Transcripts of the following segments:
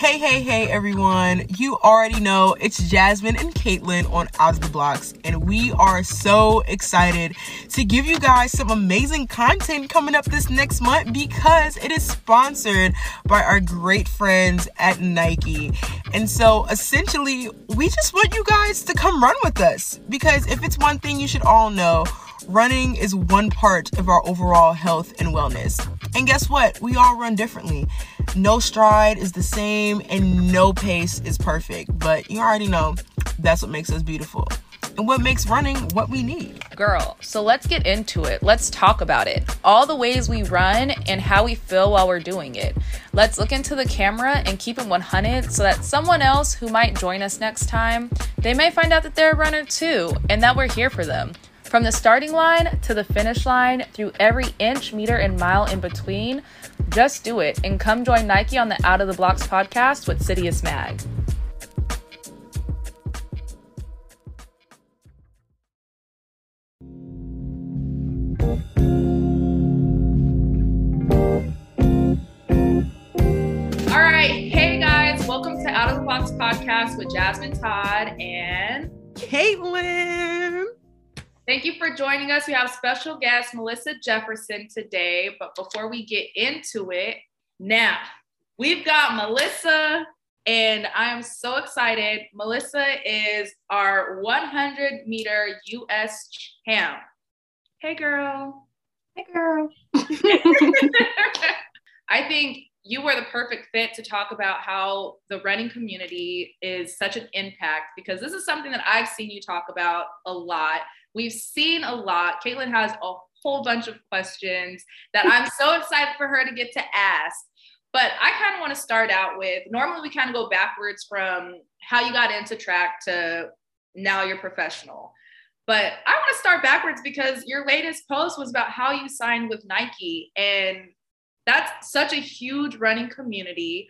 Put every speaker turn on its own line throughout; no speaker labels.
Hey, hey, hey, everyone. You already know it's Jasmine and Katelyn on Out of the Blocks, and we are so excited to give you guys some amazing content coming up this next month because it is sponsored by our great friends at Nike. And so essentially, we just want you guys to come run with us because if it's one thing you should all know, running is one part of our overall health and wellness. And guess what? We all run differently. No stride is the same and no pace is perfect. But you already know that's what makes us beautiful and what makes running what we need.
Girl, so let's get into it. Let's talk about it. All the ways we run and how we feel while we're doing it. Let's look into the camera and keep it 100 so that someone else who might join us next time, they may find out that they're a runner too and that we're here for them. From the starting line to the finish line, through every inch, meter, and mile in between, just do it and come join Nike on the Out of the Blocks podcast with Citius Mag. All right, hey guys, welcome to Out of the Blocks podcast with Jasmine Todd and
Katelyn.
Thank you for joining us. We have special guest Melissa Jefferson today. But before we get into it, now we've got Melissa, and I am so excited. Melissa is our 100 meter US champ. Hey, girl.
Hey, girl.
I think you were the perfect fit to talk about how the running community is such an impact because this is something that I've seen you talk about a lot We've seen a lot. Katelyn has a whole bunch of questions that I'm so excited for her to get to ask. But I kind of want to start out with normally we kind of go backwards from how you got into track to now you're professional. But I want to start backwards because your latest post was about how you signed with Nike. And that's such a huge running community.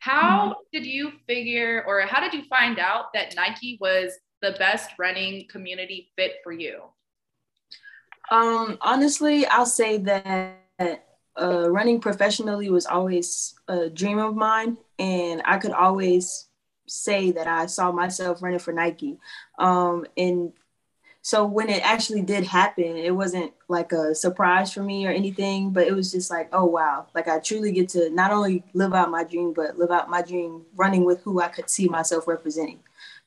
How mm-hmm. did you figure, or how did you find out that Nike was the best running community fit for you?
Um, honestly, I'll say that uh, running professionally was always a dream of mine, and I could always say that I saw myself running for Nike. Um, and so when it actually did happen, it wasn't like a surprise for me or anything, but it was just like, oh wow, like I truly get to not only live out my dream, but live out my dream running with who I could see myself representing.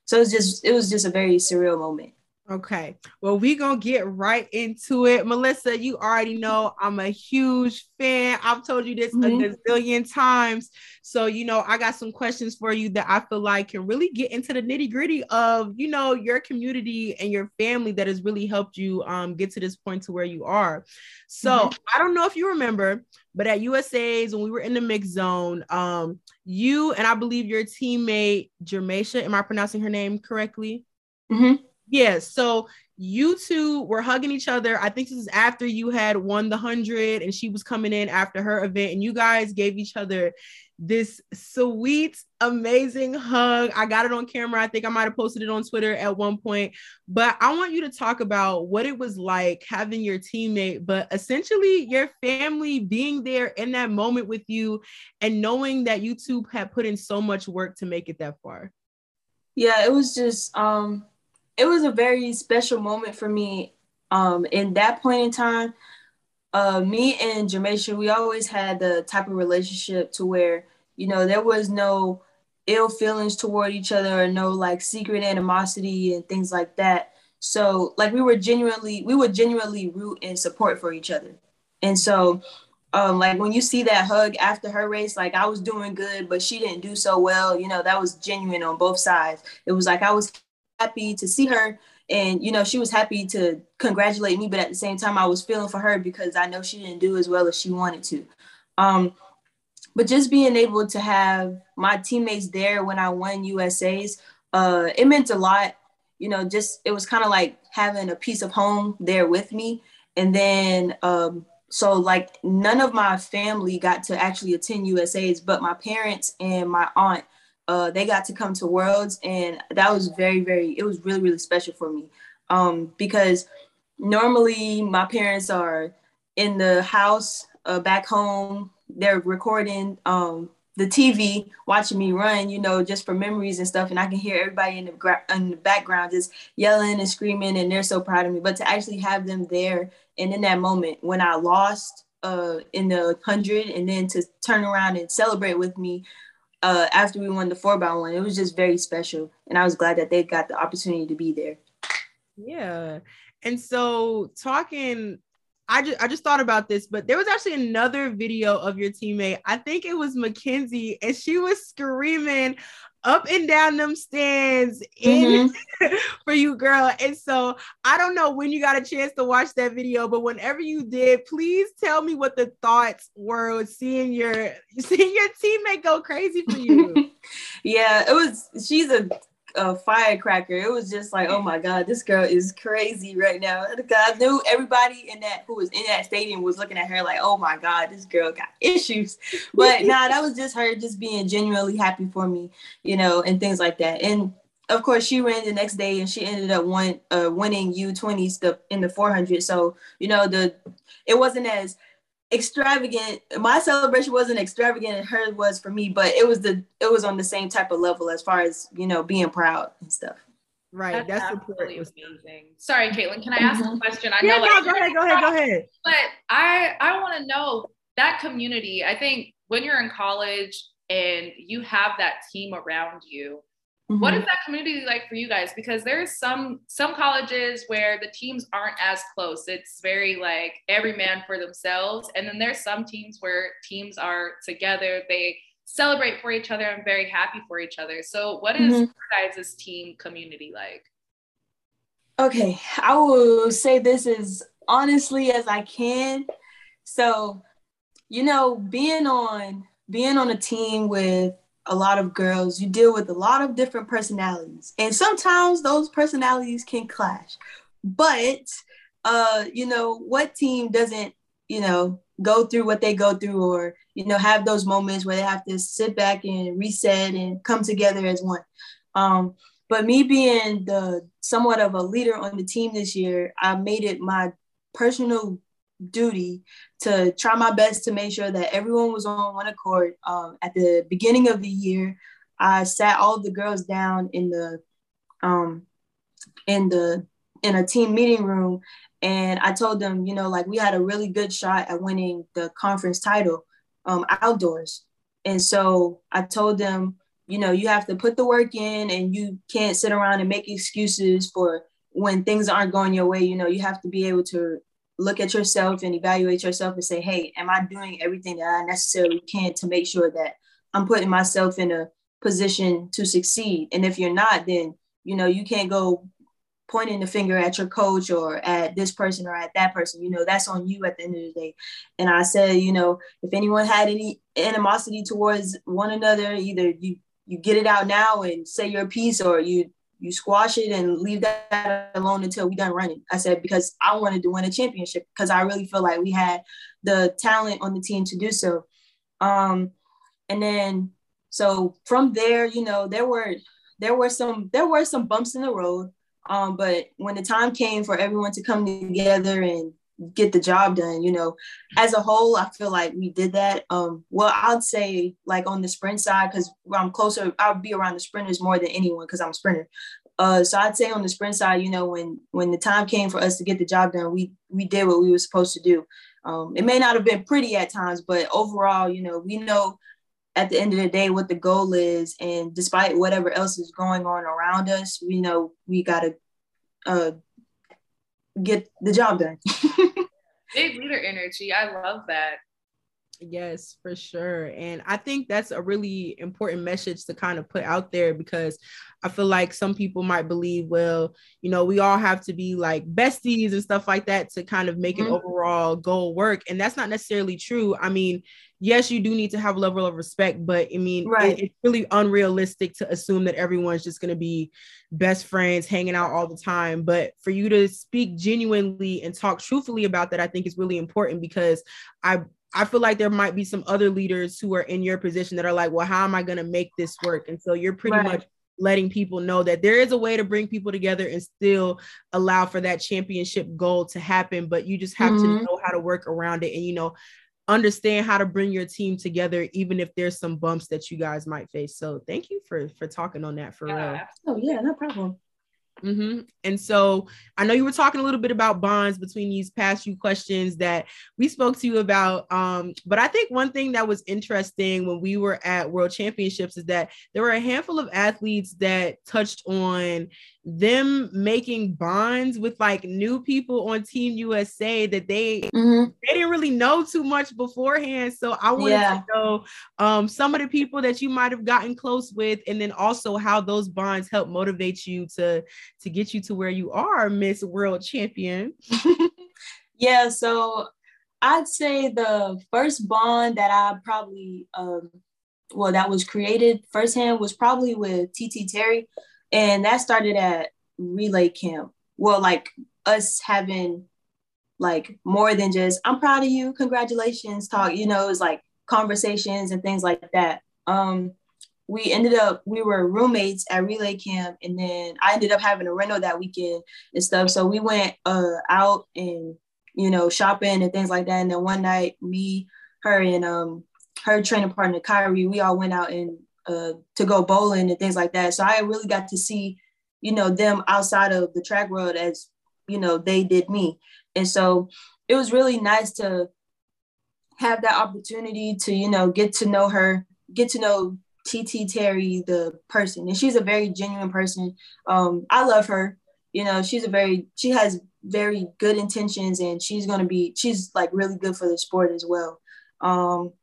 So it was just it was just a very surreal moment.
Okay. Well, we gonna get right into it. Melissa, you already know I'm a huge fan. I've told you this mm-hmm. a gazillion times. So, you know, I got some questions for you that I feel like can really get into the nitty-gritty of, you know, your community and your family that has really helped you um, get to this point to where you are. So mm-hmm. I don't know if you remember, but at USA's when we were in the mix zone, um, you and I believe your teammate Jermaisha, am I pronouncing her name correctly?
Mm-hmm.
Yeah. So you two were hugging each other. I think this is after you had won the hundred and she was coming in after her event, and you guys gave each other this sweet, amazing hug. I got it on camera. I think I might have posted it on Twitter at one point. But I want you to talk about what it was like having your teammate, but essentially your family being there in that moment with you and knowing that you two had put in so much work to make it that far.
Yeah, it was just um it was a very special moment for me. Um in that point in time, uh, me and Jermaisha, we always had the type of relationship to where, you know, there was no ill feelings toward each other or no like secret animosity and things like that. So like we were genuinely, we would genuinely root and support for each other. And so um, like when you see that hug after her race, like I was doing good, but she didn't do so well, you know, that was genuine on both sides. It was like I was happy to see her and you know she was happy to congratulate me but at the same time i was feeling for her because i know she didn't do as well as she wanted to. Um, but just being able to have my teammates there when i won usa's uh, it meant a lot. You know just it was kind of like having a piece of home there with me. And then um, so like none of my family got to actually attend usa's but my parents and my aunt uh, they got to come to Worlds, and that was very, very. It was really, really special for me um, because normally my parents are in the house uh, back home. They're recording um, the TV watching me run, you know, just for memories and stuff. And I can hear everybody in the gra- in the background just yelling and screaming, and they're so proud of me. But to actually have them there and in that moment when I lost uh, in the hundred, and then to turn around and celebrate with me uh, after we won the four by one, it was just very special. And I was glad that they got the opportunity to be there.
Yeah. And so talking I just I just thought about this, but there was actually another video of your teammate. I think it was Mackenzie, and she was screaming up and down them stands in mm-hmm. for you, girl. And so I don't know when you got a chance to watch that video, but whenever you did, please tell me what the thoughts were seeing your seeing your teammate go crazy for you.
yeah, it was. She's a a firecracker. It was just like, oh my God, this girl is crazy right now. I knew everybody in that who was in that stadium was looking at her like, oh my God, this girl got issues. But nah, that was just her just being genuinely happy for me, you know, and things like that. And of course, she ran the next day and she ended up won, uh, winning U20s in the 400. So, you know, the it wasn't as extravagant. My celebration wasn't extravagant as hers was for me, but it was the it was on the same type of level as far as you know being proud and stuff.
Right, that's, that's absolutely
amazing. Sorry, Katelyn, can I ask mm-hmm. a question? I
yeah, know, like, no, go ahead, go ahead, go ahead.
But I I want to know that community. I think when you're in college and you have that team around you, Mm-hmm. What is that community like for you guys? Because there's some some colleges where the teams aren't as close. It's very like every man for themselves. And then there's some teams where teams are together. They celebrate for each other and very happy for each other. So what is mm-hmm. guys' team community like?
Okay, I will say this as honestly as I can. So, you know, being on being on a team with a lot of girls, you deal with a lot of different personalities. And sometimes those personalities can clash. But uh, you know, what team doesn't, you know, go through what they go through or, you know, have those moments where they have to sit back and reset and come together as one. Um, but me being the somewhat of a leader on the team this year, I made it my personal duty to try my best to make sure that everyone was on one accord. Um, at the beginning of the year, I sat all the girls down in the um, in the in a team meeting room, and I told them, you know, like we had a really good shot at winning the conference title um, outdoors, and so I told them, you know, you have to put the work in, and you can't sit around and make excuses for when things aren't going your way. You know, you have to be able to look at yourself and evaluate yourself and say, hey, am I doing everything that I necessarily can to make sure that I'm putting myself in a position to succeed? And if you're not, then you know you can't go pointing the finger at your coach or at this person or at that person. You know, that's on you at the end of the day. And I said, you know, if anyone had any animosity towards one another, either you you get it out now and say your piece or you you squash it and leave that alone until we done running. I said because I wanted to win a championship because I really feel like we had the talent on the team to do so. Um, and then so from there, you know, there were there were some there were some bumps in the road. Um, but when the time came for everyone to come together and get the job done, you know, as a whole, I feel like we did that. Um, well, I'd say like on the sprint side, because I'm closer, I'll be around the sprinters more than anyone because I'm a sprinter. Uh, so I'd say on the sprint side, you know, when when the time came for us to get the job done, we we did what we were supposed to do. Um, it may not have been pretty at times, but overall, you know, we know at the end of the day what the goal is, and despite whatever else is going on around us, we know we gotta uh, get the job done.
Big leader energy. I love that.
Yes, for sure. And I think that's a really important message to kind of put out there because I feel like some people might believe, well, you know, we all have to be like besties and stuff like that to kind of make mm-hmm. an overall goal work. And that's not necessarily true. I mean, yes, you do need to have a level of respect, but I mean, right. it, it's really unrealistic to assume that everyone's just going to be best friends, hanging out all the time. But for you to speak genuinely and talk truthfully about that, I think is really important because I I feel like there might be some other leaders who are in your position that are like, well, how am I going to make this work? And so you're pretty right. much letting people know that there is a way to bring people together and still allow for that championship goal to happen, but you just have mm-hmm. to know how to work around it. And, you know, understand how to bring your team together even if there's some bumps that you guys might face so thank you for for talking on that for
yeah. real oh yeah no problem
Mm-hmm. And so I know you were talking a little bit about bonds between these past few questions that we spoke to you about. Um, but I think one thing that was interesting when we were at World Championships is that there were a handful of athletes that touched on them making bonds with like new people on Team USA that they mm-hmm. they didn't really know too much beforehand. So I wanted yeah. to know um, some of the people that you might have gotten close with, and then also how those bonds help motivate you to to get you to where you are, Miss World Champion.
yeah, so I'd say the first bond that I probably um, well that was created firsthand was probably with TT Terry and that started at relay camp. Well, like us having like more than just I'm proud of you, congratulations talk, you know, it was like conversations and things like that. Um we ended up we were roommates at relay camp and then I ended up having a rental that weekend and stuff. So we went uh out and you know shopping and things like that. And then one night me, her and um her training partner Kyrie, we all went out and uh, to go bowling and things like that. So I really got to see, you know, them outside of the track world as, you know, they did me. And so it was really nice to have that opportunity to, you know, get to know her, get to know TT Terry, the person. And she's a very genuine person. Um, I love her. You know, she's a very, she has very good intentions and she's going to be, she's like really good for the sport as well. Um,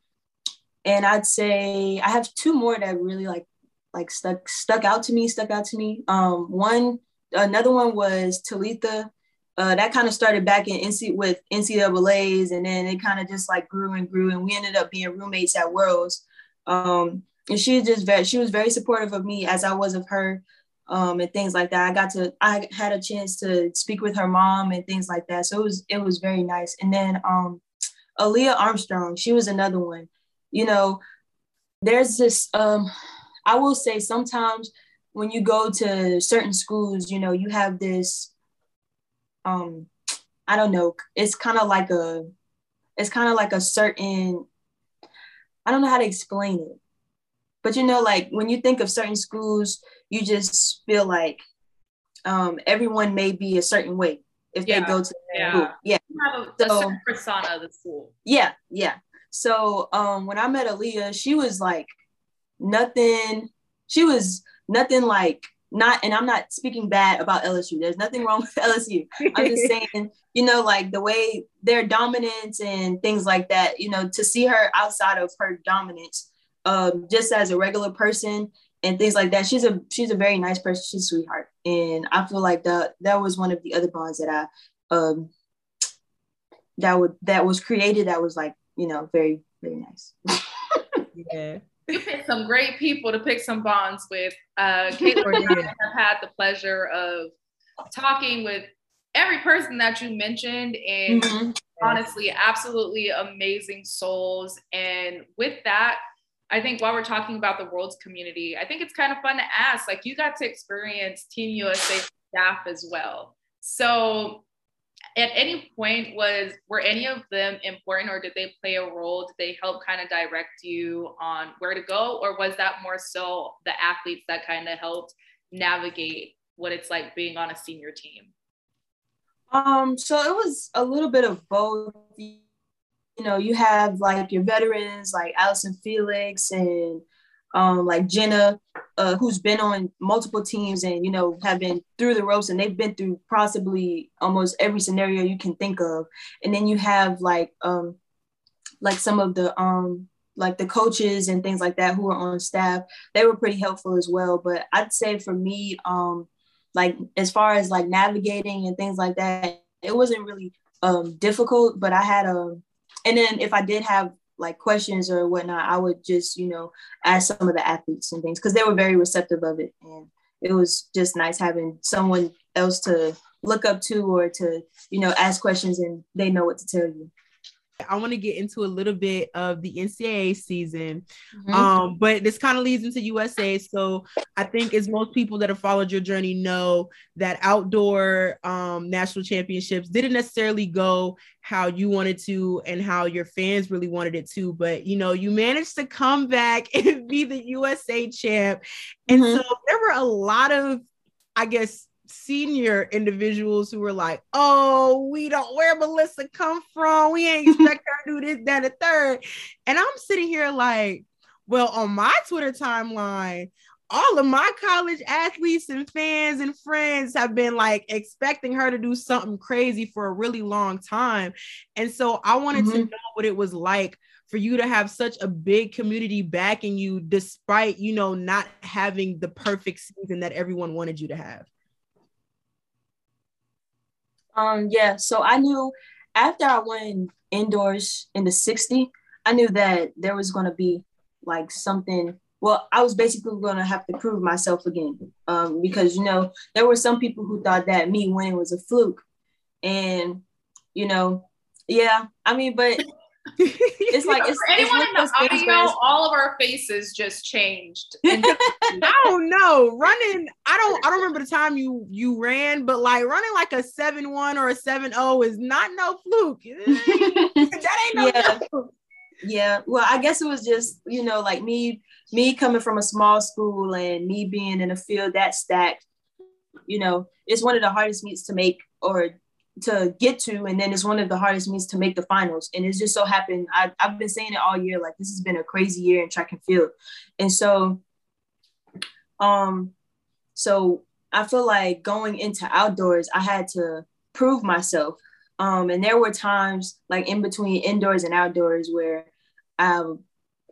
and I'd say I have two more that really like like stuck stuck out to me, stuck out to me. Um, one another one was Talitha. Uh, that kind of started back in NC with NCAA's, and then it kind of just like grew and grew, and we ended up being roommates at Worlds. Um, and she just very she was very supportive of me as I was of her, um, and things like that. I got to I had a chance to speak with her mom and things like that, so it was it was very nice. And then um, Alia Armstrong, she was another one you know, there's this, um, I will say sometimes when you go to certain schools, you know, you have this, um, I don't know, it's kind of like a, it's kind of like a certain, I don't know how to explain it. But you know, like when you think of certain schools, you just feel like um, everyone may be a certain way if yeah. they go to
yeah. school. Yeah. You have a, so, persona of the school.
Yeah, yeah. So um, when I met Alia, she was like nothing. She was nothing like not, and I'm not speaking bad about LSU. There's nothing wrong with LSU. I'm just saying, you know, like the way their dominance and things like that. You know, to see her outside of her dominance, um, just as a regular person and things like that. She's a she's a very nice person. She's a sweetheart, and I feel like that that was one of the other bonds that I um that would that was created that was like you know, very, very nice.
yeah. You picked some great people to pick some bonds with. Uh, Katelyn and I have had the pleasure of talking with every person that you mentioned, and mm-hmm. honestly, absolutely amazing souls. And with that, I think while we're talking about the world's community, I think it's kind of fun to ask like, you got to experience Team USA staff as well. So at any point was were any of them important or did they play a role? Did they help kind of direct you on where to go? Or was that more so the athletes that kind of helped navigate what it's like being on a senior team?
Um so it was a little bit of both. You know you have like your veterans like Allyson Felix and um, like Jenna, uh, who's been on multiple teams and you know have been through the ropes and they've been through possibly almost every scenario you can think of. And then you have like um, like some of the um, like the coaches and things like that who are on staff. They were pretty helpful as well. But I'd say for me, um, like as far as like navigating and things like that, it wasn't really um, difficult. But I had a, um, and then if I did have like questions or whatnot, I would just, you know, ask some of the athletes and things because they were very receptive of it. And it was just nice having someone else to look up to or to, you know, ask questions and they know what to tell you.
I want to get into a little bit of the NCAA season. Mm-hmm. Um, but this kind of leads into USA. So I think as most people that have followed your journey know that outdoor um, national championships didn't necessarily go how you wanted to and how your fans really wanted it to. But you know, you managed to come back and be the USA champ. And mm-hmm. so there were a lot of, I guess, senior individuals who were like, "Oh, we don't where Melissa come from. We ain't expect her to do this, that, and third. And I'm sitting here like, well, on my Twitter timeline, all of my college athletes and fans and friends have been like expecting her to do something crazy for a really long time. And so I wanted mm-hmm. to know what it was like for you to have such a big community backing you despite, you know, not having the perfect season that everyone wanted you to have.
Um, yeah, so I knew after I went indoors in the 60, I knew that there was going to be like something. Well, I was basically going to have to prove myself again um, because, you know, there were some people who thought that me winning was a fluke. And, you know, yeah, I mean, but
it's like it's, for anyone it's in the audio, all of our faces just changed.
I don't know. Running, I don't I don't remember the time you you ran, but like running like a 7-1 or a 7-0 is not no fluke. that ain't no
yeah. Fluke. Yeah. Well, I guess it was just, you know, like me me coming from a small school and me being in a field that stacked, you know, it's one of the hardest meets to make or to get to and then it's one of the hardest meets to make the finals. And it's just so happened I, i've been saying it all year like this has been a crazy year in track and field. And so um so i feel like going into outdoors i had to prove myself. Um and there were times like in between indoors and outdoors where i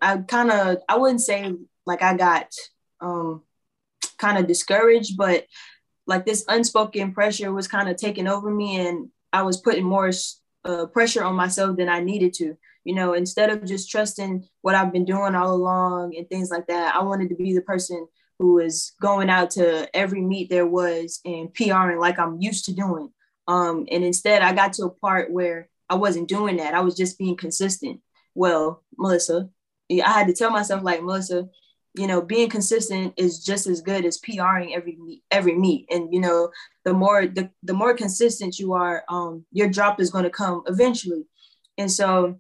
i kind of i wouldn't say like i got um kind of discouraged but like this unspoken pressure was kind of taking over me and I was putting more uh, pressure on myself than I needed to. You know, instead of just trusting what I've been doing all along and things like that, I wanted to be the person who was going out to every meet there was and PRing like I'm used to doing. Um, and instead, I got to a part where I wasn't doing that. I was just being consistent. Well, Melissa, I had to tell myself, like, Melissa, you know being consistent is just as good as PRing every meet, every meet. And you know the more the, the more consistent you are um your drop is going to come eventually. And so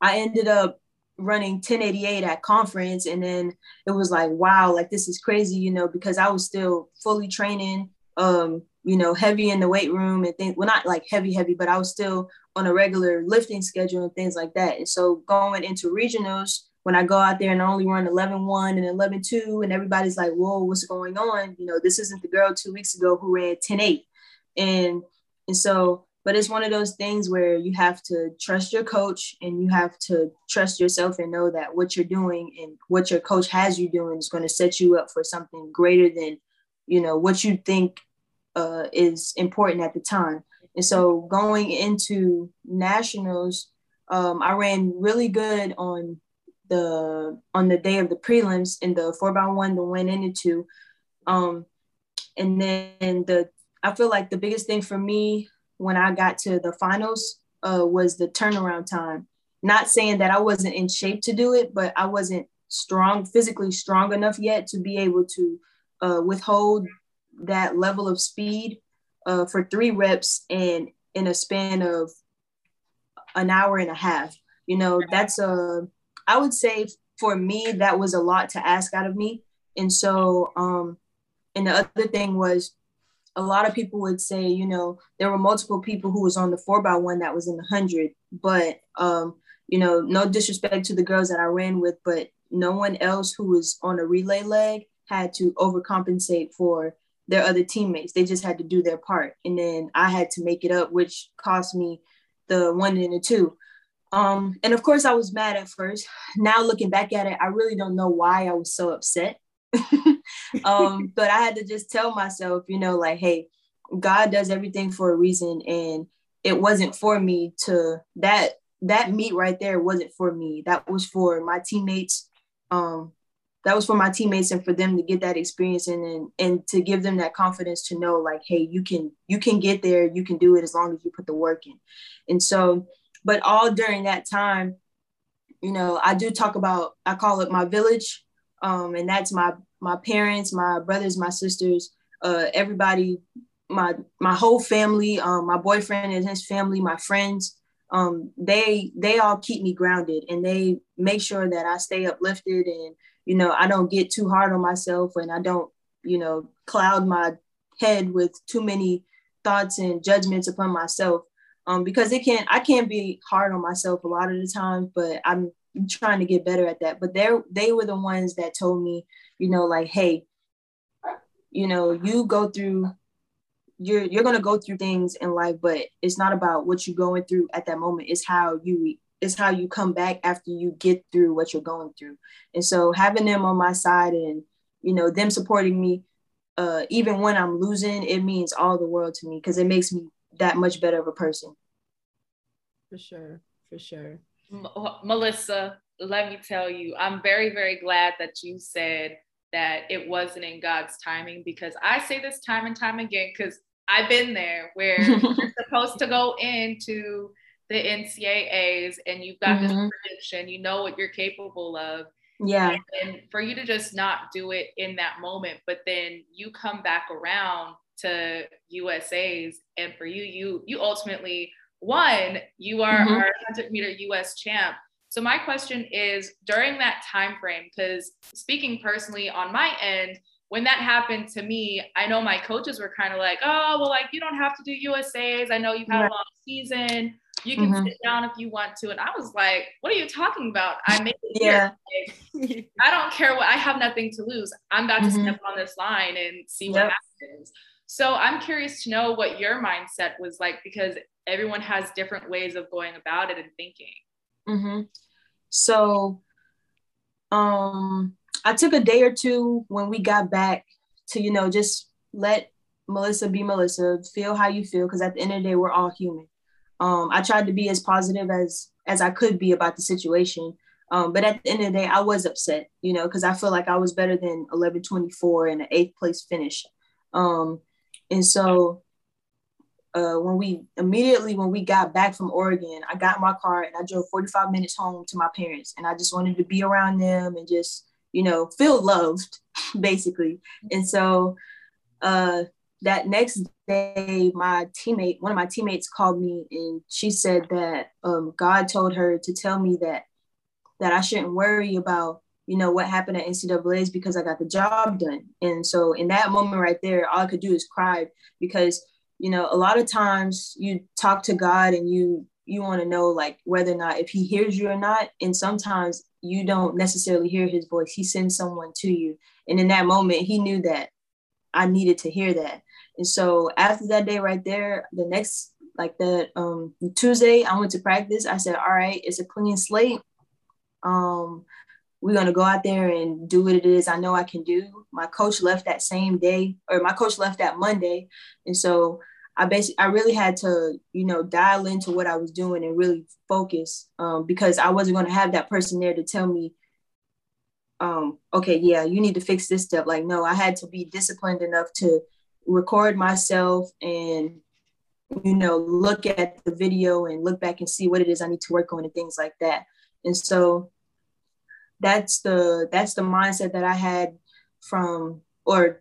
I ended up running 1088 at conference and then it was like wow like this is crazy you know because I was still fully training um you know heavy in the weight room and things well not like heavy heavy but I was still on a regular lifting schedule and things like that. And so going into regionals when I go out there and I only run 11 1 and 11 2, and everybody's like, whoa, what's going on? You know, this isn't the girl two weeks ago who ran 10 8. And, and so, but it's one of those things where you have to trust your coach and you have to trust yourself and know that what you're doing and what your coach has you doing is going to set you up for something greater than, you know, what you think uh, is important at the time. And so going into nationals, um, I ran really good on the on the day of the prelims in the four by one, the one and the two. Um, and then the I feel like the biggest thing for me when I got to the finals uh, was the turnaround time. Not saying that I wasn't in shape to do it, but I wasn't strong, physically strong enough yet to be able to uh, withhold that level of speed uh, for three reps and in a span of an hour and a half. You know, that's a I would say for me, that was a lot to ask out of me. And so, um, and the other thing was a lot of people would say, you know, there were multiple people who was on the four by one that was in the hundred, but, um, you know, no disrespect to the girls that I ran with, but no one else who was on a relay leg had to overcompensate for their other teammates. They just had to do their part. And then I had to make it up, which cost me the one and the two. Um, and of course, I was mad at first. Now, looking back at it, I really don't know why I was so upset. um, but I had to just tell myself, you know, like, hey, God does everything for a reason, and it wasn't for me to that that meet right there wasn't for me. That was for my teammates. Um, that was for my teammates and for them to get that experience and, and and to give them that confidence to know like, hey, you can you can get there, you can do it as long as you put the work in. And so but all during that time, you know, I do talk about I call it my village, um, and that's my my parents, my brothers, my sisters, uh, everybody, my my whole family, um, my boyfriend and his family, my friends. Um, they they all keep me grounded and they make sure that I stay uplifted and you know I don't get too hard on myself and I don't you know cloud my head with too many thoughts and judgments upon myself um, because it can I can't be hard on myself a lot of the times, but I'm trying to get better at that. But they they were the ones that told me, you know, like, hey, you know, you go through you're you're gonna go through things in life, but it's not about what you're going through at that moment. It's how you it's how you come back after you get through what you're going through. And so having them on my side and you know them supporting me, uh, even when I'm losing, it means all the world to me because it makes me that much better of a person.
For sure, for sure.
M- Melissa, let me tell you, I'm very, very glad that you said that it wasn't in God's timing because I say this time and time again because I've been there where you're supposed to go into the NCAAs and you've got mm-hmm. this prediction, you know what you're capable of.
Yeah.
And for you to just not do it in that moment, but then you come back around to USA's and for you, you you ultimately won. You are mm-hmm. our 100 meter US champ. So my question is during that time frame, because speaking personally on my end, when that happened to me, I know my coaches were kind of like, oh, well, like you don't have to do USA's. I know you've had a long season. You can mm-hmm. sit down if you want to. And I was like, what are you talking about? I made it yeah. Like, I don't care what I have nothing to lose. I'm about mm-hmm. to step on this line and see what yep. happens. So I'm curious to know what your mindset was like because everyone has different ways of going about it and thinking.
Mm-hmm. So um, I took a day or two when we got back to, you know, just let Melissa be Melissa, feel how you feel, because at the end of the day, we're all human. Um, I tried to be as positive as as I could be about the situation. Um, but at the end of the day, I was upset, you know, because I feel like I was better than 1124 and an eighth place finish. Um, and so uh, when we immediately when we got back from Oregon, I got my car and I drove 45 minutes home to my parents, and I just wanted to be around them and just you know feel loved, basically. And so uh, that next day, my teammate, one of my teammates, called me and she said that um, God told her to tell me that that I shouldn't worry about you know, what happened at NCAA's because I got the job done. And so in that moment right there, all I could do is cry because, you know, a lot of times you talk to God and you you want to know like whether or not if he hears you or not. And sometimes you don't necessarily hear his voice. He sends someone to you. And in that moment, he knew that I needed to hear that. And so after that day right there, the next like that um Tuesday, I went to practice. I said, all right, it's a clean slate. Um, we're going to go out there and do what it is I know I can do. My coach left that same day, or my coach left that Monday. And so I basically, I really had to, you know, dial into what I was doing and really focus um, because I wasn't going to have that person there to tell me, um, okay, yeah, you need to fix this step. Like, no, I had to be disciplined enough to record myself and, you know, look at the video and look back and see what it is I need to work on and things like that. And so that's the that's the mindset that I had from or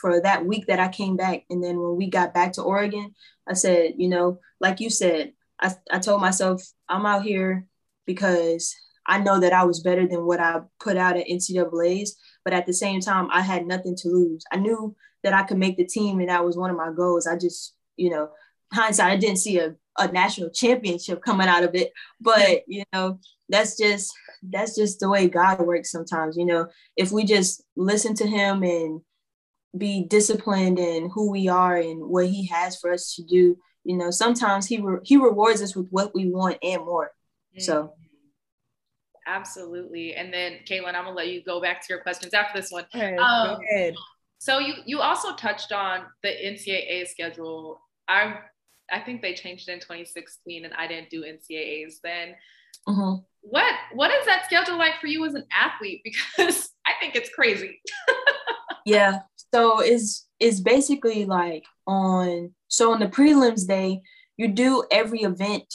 for that week that I came back. And then when we got back to Oregon, I said, you know, like you said, I, I told myself I'm out here because I know that I was better than what I put out at NCAA's, but at the same time, I had nothing to lose. I knew that I could make the team, and that was one of my goals. I just, you know, hindsight, I didn't see a, a national championship coming out of it, but you know, that's just that's just the way God works sometimes. You know, if we just listen to Him and be disciplined in who we are and what He has for us to do, you know, sometimes He re- He rewards us with what we want and more. Mm-hmm. So.
Absolutely. And then Katelyn, I'm gonna let you go back to your questions after this one.
Okay, um, go ahead.
So you you also touched on the NCAA schedule. I I think they changed it in 2016, and I didn't do NCAAs then. Mm-hmm. What what is that schedule like for you as an athlete? Because I think it's crazy.
yeah. So it's it's basically like on so on the prelims day, you do every event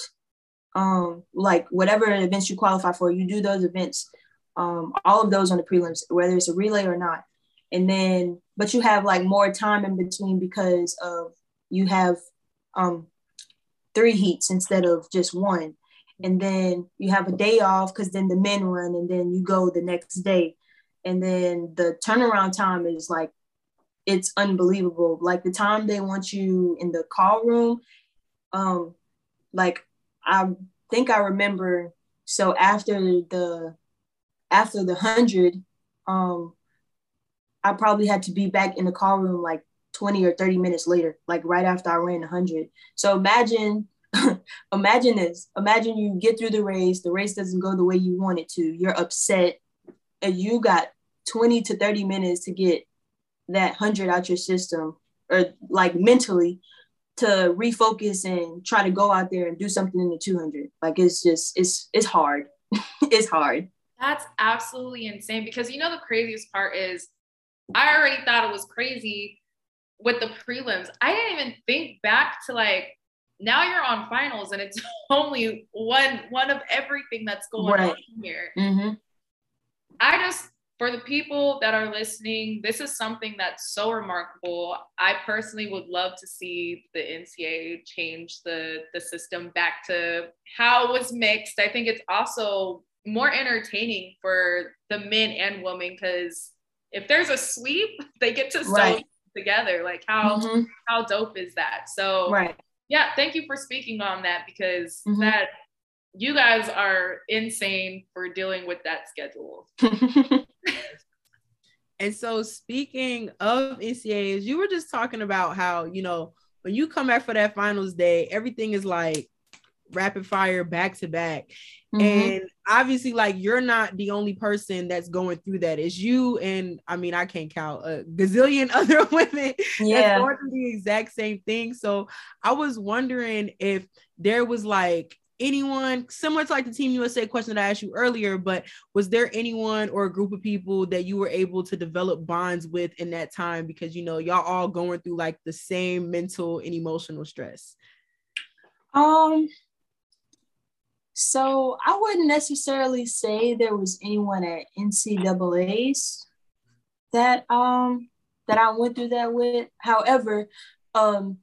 um, like whatever events you qualify for, you do those events, um, all of those on the prelims, whether it's a relay or not. And then, but you have like more time in between because of you have um, three heats instead of just one. And then you have a day off because then the men run and then you go the next day. And then the turnaround time is like, it's unbelievable. Like the time they want you in the call room, um, like I think I remember. So after the after the hundred, um, I probably had to be back in the call room like 20 or 30 minutes later, like right after I ran 100. So imagine, imagine this. Imagine you get through the race, the race doesn't go the way you want it to. You're upset, and you got 20 to 30 minutes to get that 100 out your system, or like mentally to refocus and try to go out there and do something in the 200. Like it's just, it's, it's hard. it's hard.
That's absolutely insane because you know, the craziest part is I already thought it was crazy with the prelims. I didn't even think back to like now you're on finals and it's only one one of everything that's going right. on here. Mm-hmm. I just for the people that are listening, this is something that's so remarkable. I personally would love to see the NCAA change the the system back to how it was mixed. I think it's also more entertaining for the men and women because if there's a sweep, they get to right together. Like how mm-hmm. how dope is that? So
right.
Yeah, thank you for speaking on that because mm-hmm. that you guys are insane for dealing with that schedule.
and so speaking of NCAAs, you were just talking about how, you know, when you come back for that finals day, everything is like rapid fire back to back. Mm-hmm. And obviously, like you're not the only person that's going through that. It's you and I mean, I can't count a gazillion other women yeah. that's going through the exact same thing. So I was wondering if there was like anyone similar to like the Team USA question that I asked you earlier, but was there anyone or a group of people that you were able to develop bonds with in that time because you know y'all all going through like the same mental and emotional stress?
Um so I wouldn't necessarily say there was anyone at NCAA's that um that I went through that with. However, um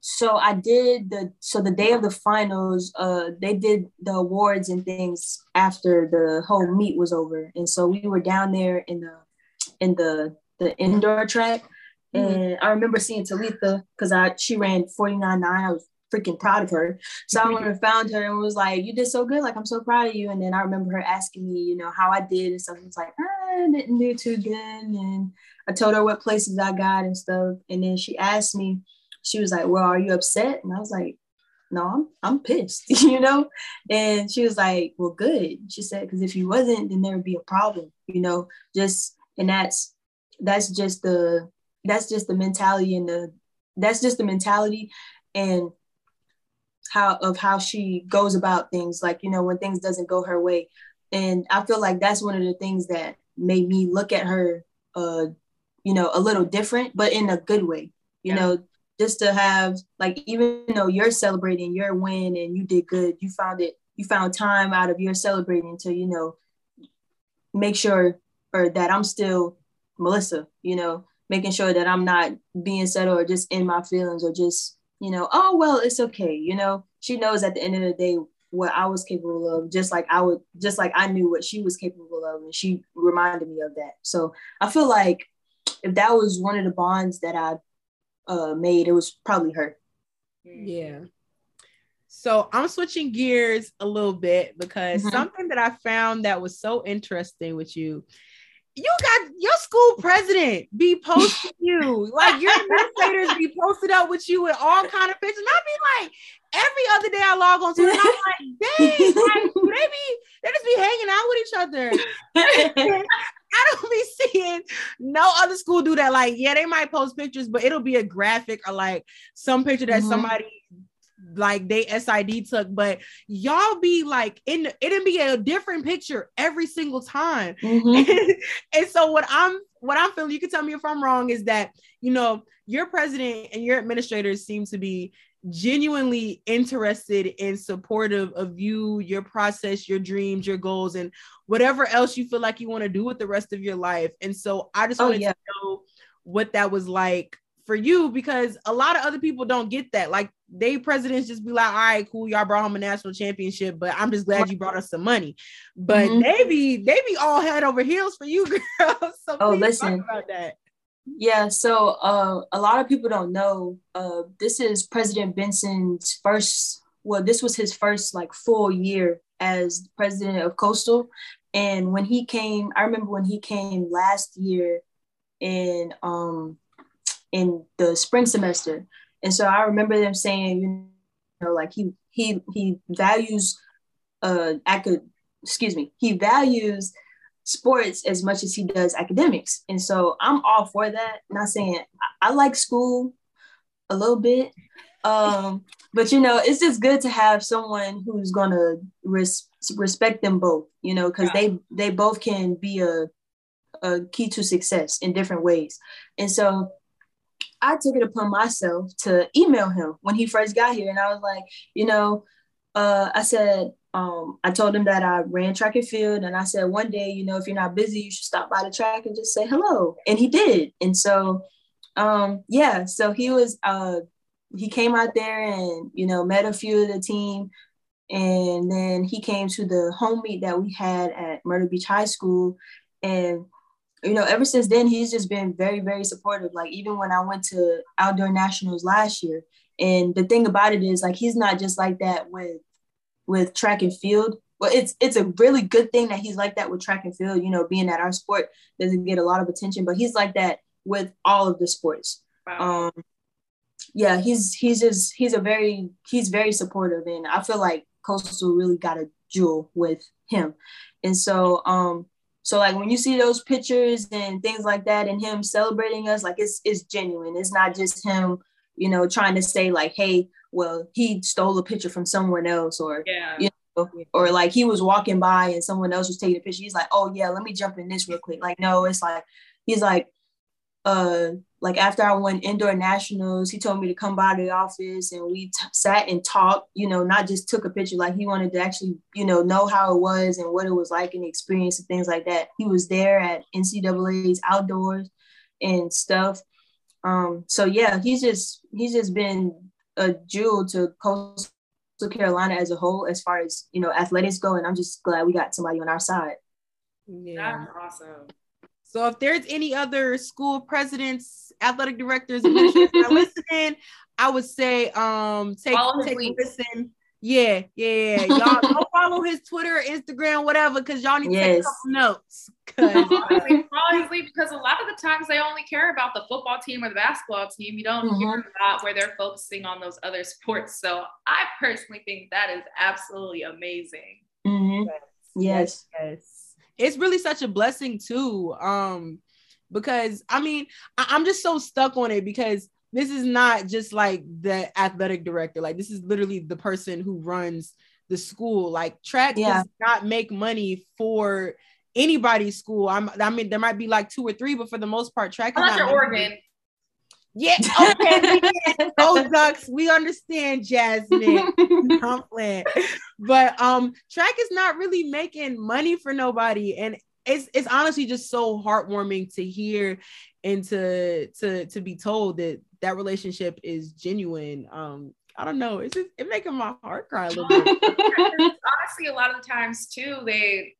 so I did the so the day of the finals, uh they did the awards and things after the whole meet was over. And so we were down there in the in the the indoor track. Mm-hmm. And I remember seeing Talitha because I she ran 49.9. I was freaking proud of her. So I went mm-hmm. and found her and was like, "You did so good. Like I'm so proud of you." And then I remember her asking me, you know, how I did and stuff. I was like, I didn't do too good. And I told her what places I got and stuff. And then she asked me, she was like, "Well, are you upset?" And I was like, "No, I'm I'm pissed," you know. And she was like, "Well, good." She said, "Because if you wasn't, then there would be a problem, you know." Just and that's that's just the that's just the mentality and the that's just the mentality and how of how she goes about things like you know when things doesn't go her way and i feel like that's one of the things that made me look at her uh you know a little different but in a good way you yeah. know just to have like even though you're celebrating your win and you did good you found it you found time out of your celebrating to you know make sure or that i'm still melissa you know making sure that i'm not being settled or just in my feelings or just you know, oh, well, it's okay. You know, she knows at the end of the day what I was capable of, just like I would, just like I knew what she was capable of. And she reminded me of that. So I feel like if that was one of the bonds that I uh, made, it was probably her.
Yeah. So I'm switching gears a little bit because mm-hmm. something that I found that was so interesting with you you got your school president be posting you like your administrators be posted up with you with all kind of pictures. And I be like, every other day I log on to it, and I'm like, dang, like, they be they just be hanging out with each other. I don't be seeing no other school do that. Like, yeah, they might post pictures, but it'll be a graphic or like some picture that mm-hmm. somebody like they SID took, but y'all be like in it'd be a different picture every single time. Mm-hmm. and so what I'm what I'm feeling, you can tell me if I'm wrong, is that you know your president and your administrators seem to be genuinely interested and supportive of you, your process, your dreams, your goals, and whatever else you feel like you want to do with the rest of your life. And so I just oh, wanted yeah. to know what that was like for you because a lot of other people don't get that. Like they presidents just be like, all right, cool, y'all brought home a national championship, but I'm just glad you brought us some money. But mm-hmm. they be they be all head over heels for you, girls. So
oh, listen about that. Yeah, so uh, a lot of people don't know. Uh, this is President Benson's first. Well, this was his first like full year as president of Coastal, and when he came, I remember when he came last year in um in the spring semester, and so I remember them saying, you know, like he he he values uh acad- excuse me, he values sports as much as he does academics. And so I'm all for that. Not saying I, I like school a little bit. Um, but you know, it's just good to have someone who's gonna res- respect them both, you know, because yeah. they they both can be a a key to success in different ways. And so I took it upon myself to email him when he first got here. And I was like, you know, uh, I said, um, I told him that I ran track and field. And I said, one day, you know, if you're not busy, you should stop by the track and just say hello. And he did. And so, um, yeah, so he was, uh, he came out there and, you know, met a few of the team. And then he came to the home meet that we had at Myrtle Beach High School. And you know, ever since then, he's just been very, very supportive. Like even when I went to outdoor nationals last year, and the thing about it is, like, he's not just like that with with track and field. Well, it's it's a really good thing that he's like that with track and field. You know, being that our sport doesn't get a lot of attention, but he's like that with all of the sports. Wow. Um, yeah, he's he's just he's a very he's very supportive, and I feel like Coastal really got a jewel with him, and so um so like when you see those pictures and things like that and him celebrating us, like it's it's genuine. It's not just him, you know, trying to say like, hey, well, he stole a picture from someone else or yeah. you know, or like he was walking by and someone else was taking a picture. He's like, oh yeah, let me jump in this real quick. Like, no, it's like he's like, uh like after I won indoor nationals, he told me to come by the office and we t- sat and talked, you know, not just took a picture, like he wanted to actually, you know, know how it was and what it was like and the experience and things like that. He was there at NCAA's outdoors and stuff. Um, so yeah, he's just he's just been a jewel to Coastal Carolina as a whole, as far as you know, athletics go. And I'm just glad we got somebody on our side.
Yeah, that's awesome.
So if there's any other school presidents, athletic directors, administrators listening, I would say um take, take a listen. Yeah, yeah, y'all go follow his Twitter, Instagram, whatever, because y'all need to yes. take a couple notes.
Honestly, probably because a lot of the times they only care about the football team or the basketball team. You don't mm-hmm. hear about where they're focusing on those other sports. So I personally think that is absolutely amazing.
Mm-hmm. Yes.
yes. yes it's really such a blessing too. Um, because I mean, I- I'm just so stuck on it because this is not just like the athletic director, like this is literally the person who runs the school. Like track yeah. does not make money for anybody's school. I'm, I mean, there might be like two or three, but for the most part, track.
Unless you're Oregon.
Yeah, okay. Those ducks, we understand, Jasmine. I'm. But um, track is not really making money for nobody. And it's it's honestly just so heartwarming to hear and to to to be told that that relationship is genuine. Um, I don't know. It's just it making my heart cry a little bit.
Honestly, a lot of the times too, they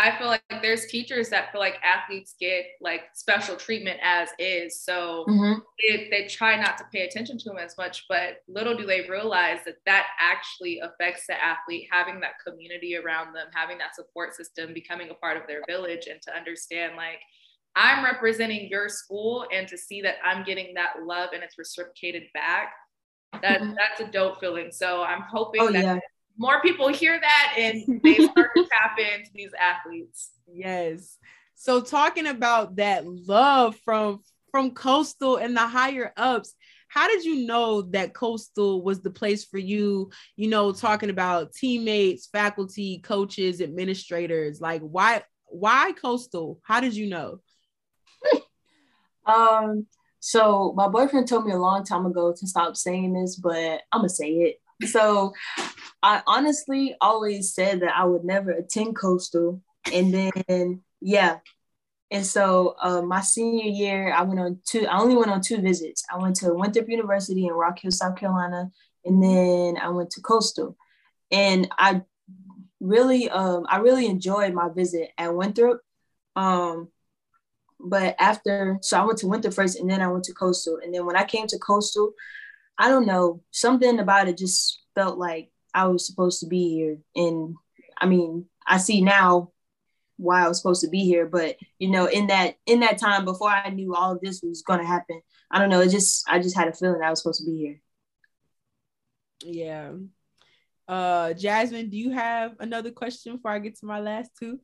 I feel like there's teachers that feel like athletes get like special treatment as is. So mm-hmm. they, they try not to pay attention to them as much, but little do they realize that that actually affects the athlete having that community around them, having that support system, becoming a part of their village, and to understand like I'm representing your school and to see that I'm getting that love and it's reciprocated back. That mm-hmm. that's a dope feeling. So I'm hoping oh, that yeah more people hear that and they start to tap into these athletes.
Yes. So talking about that love from from Coastal and the higher ups, how did you know that Coastal was the place for you? You know, talking about teammates, faculty, coaches, administrators. Like why why Coastal? How did you know?
um So my boyfriend told me a long time ago to stop saying this, but I'm gonna say it. So I honestly always said that I would never attend Coastal, and then yeah, and so uh, my senior year, I went on two. I only went on two visits. I went to Winthrop University in Rock Hill, South Carolina, and then I went to Coastal, and I really, um, I really enjoyed my visit at Winthrop. Um, but after, so I went to Winthrop first, and then I went to Coastal, and then when I came to Coastal, I don't know, something about it just felt like I was supposed to be here, and I mean, I see now why I was supposed to be here. But you know, in that in that time before I knew all of this was gonna happen, I don't know. It just I just had a feeling I was supposed to be here.
Yeah. Uh Jasmine, do you have another question before I get to my last two?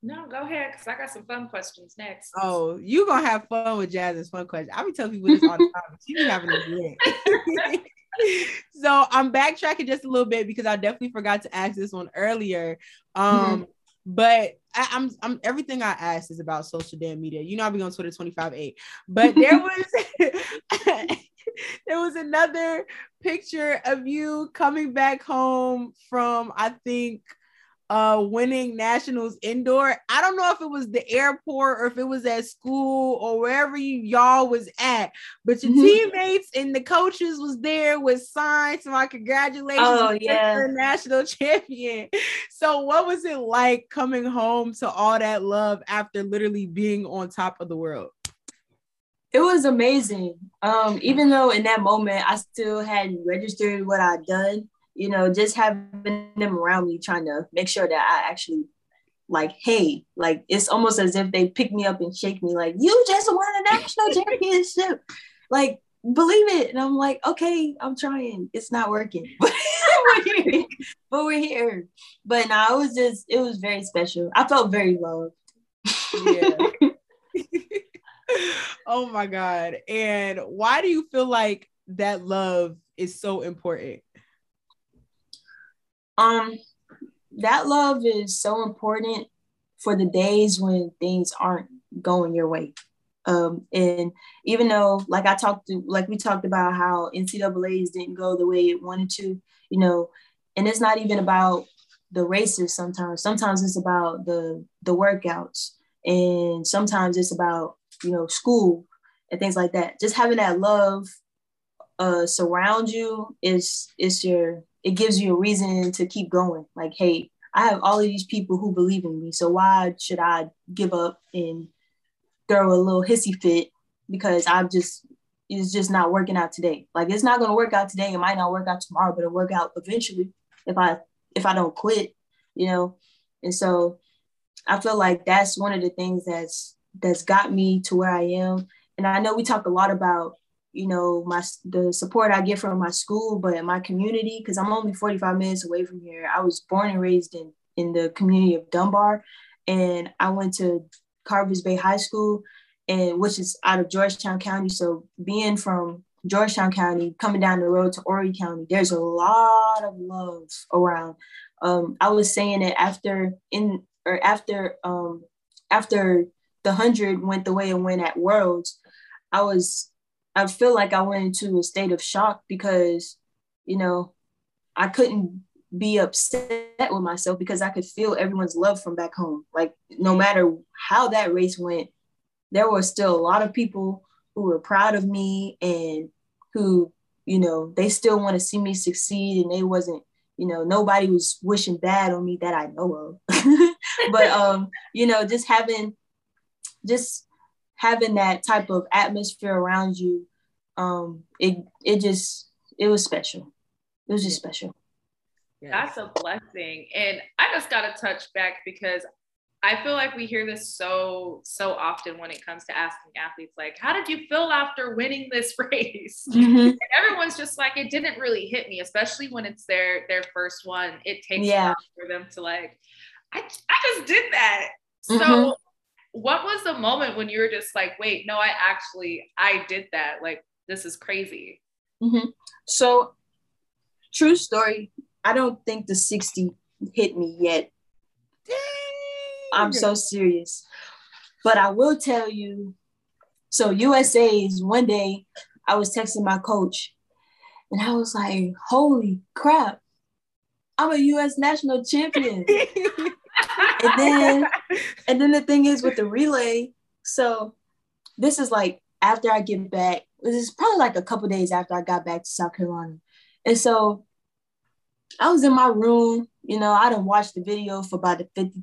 No, go ahead, because I got some fun questions next.
Oh, you gonna have fun with Jasmine's fun question. I be telling people this all the time, she be having a so I'm backtracking just a little bit because I definitely forgot to ask this one earlier. Um, mm-hmm. But I, am I'm, I'm everything I asked is about social damn media. You know, I'll be on Twitter 25-8. But there was there was another picture of you coming back home from I think uh winning nationals indoor. I don't know if it was the airport or if it was at school or wherever you y'all was at, but your mm-hmm. teammates and the coaches was there with signs. My congratulations,
oh yeah,
national champion. So what was it like coming home to all that love after literally being on top of the world?
It was amazing. Um, even though in that moment I still hadn't registered what I'd done, you know, just having them around me trying to make sure that I actually like, hey, like it's almost as if they pick me up and shake me, like, you just won a national championship. Like, believe it. And I'm like, okay, I'm trying. It's not working. but we're here. But now it was just, it was very special. I felt very loved.
yeah. oh my God. And why do you feel like that love is so important?
Um, that love is so important for the days when things aren't going your way. Um, and even though, like I talked to, like we talked about how NCAA's didn't go the way it wanted to, you know, and it's not even about the races. Sometimes, sometimes it's about the the workouts, and sometimes it's about you know school and things like that. Just having that love uh, surround you is is your it gives you a reason to keep going. Like, hey, I have all of these people who believe in me. So why should I give up and throw a little hissy fit because I'm just it's just not working out today. Like it's not gonna work out today. It might not work out tomorrow, but it'll work out eventually if I if I don't quit, you know. And so I feel like that's one of the things that's that's got me to where I am. And I know we talk a lot about you know my the support I get from my school, but my community because I'm only 45 minutes away from here. I was born and raised in in the community of Dunbar, and I went to Carvers Bay High School, and which is out of Georgetown County. So being from Georgetown County, coming down the road to Horry County, there's a lot of love around. Um, I was saying that after in or after um, after the hundred went the way it went at Worlds, I was I feel like I went into a state of shock because, you know, I couldn't be upset with myself because I could feel everyone's love from back home. Like no matter how that race went, there were still a lot of people who were proud of me and who, you know, they still want to see me succeed and they wasn't, you know, nobody was wishing bad on me that I know of. but um, you know, just having just having that type of atmosphere around you, um, it it just it was special. It was just special.
That's a blessing. And I just got to touch back because I feel like we hear this so, so often when it comes to asking athletes, like, how did you feel after winning this race? Mm-hmm. And everyone's just like, it didn't really hit me, especially when it's their their first one. It takes yeah. for them to like, I, I just did that. Mm-hmm. What was the moment when you were just like, wait, no, I actually I did that. Like this is crazy.
Mm-hmm. So true story. I don't think the 60 hit me yet. Dang. I'm so serious. But I will tell you So USA's one day I was texting my coach and I was like, holy crap, I'm a US national champion. and then and then the thing is with the relay, so this is like after I get back, this is probably like a couple days after I got back to South Carolina. And so I was in my room, you know, I didn't watch the video for about the 50,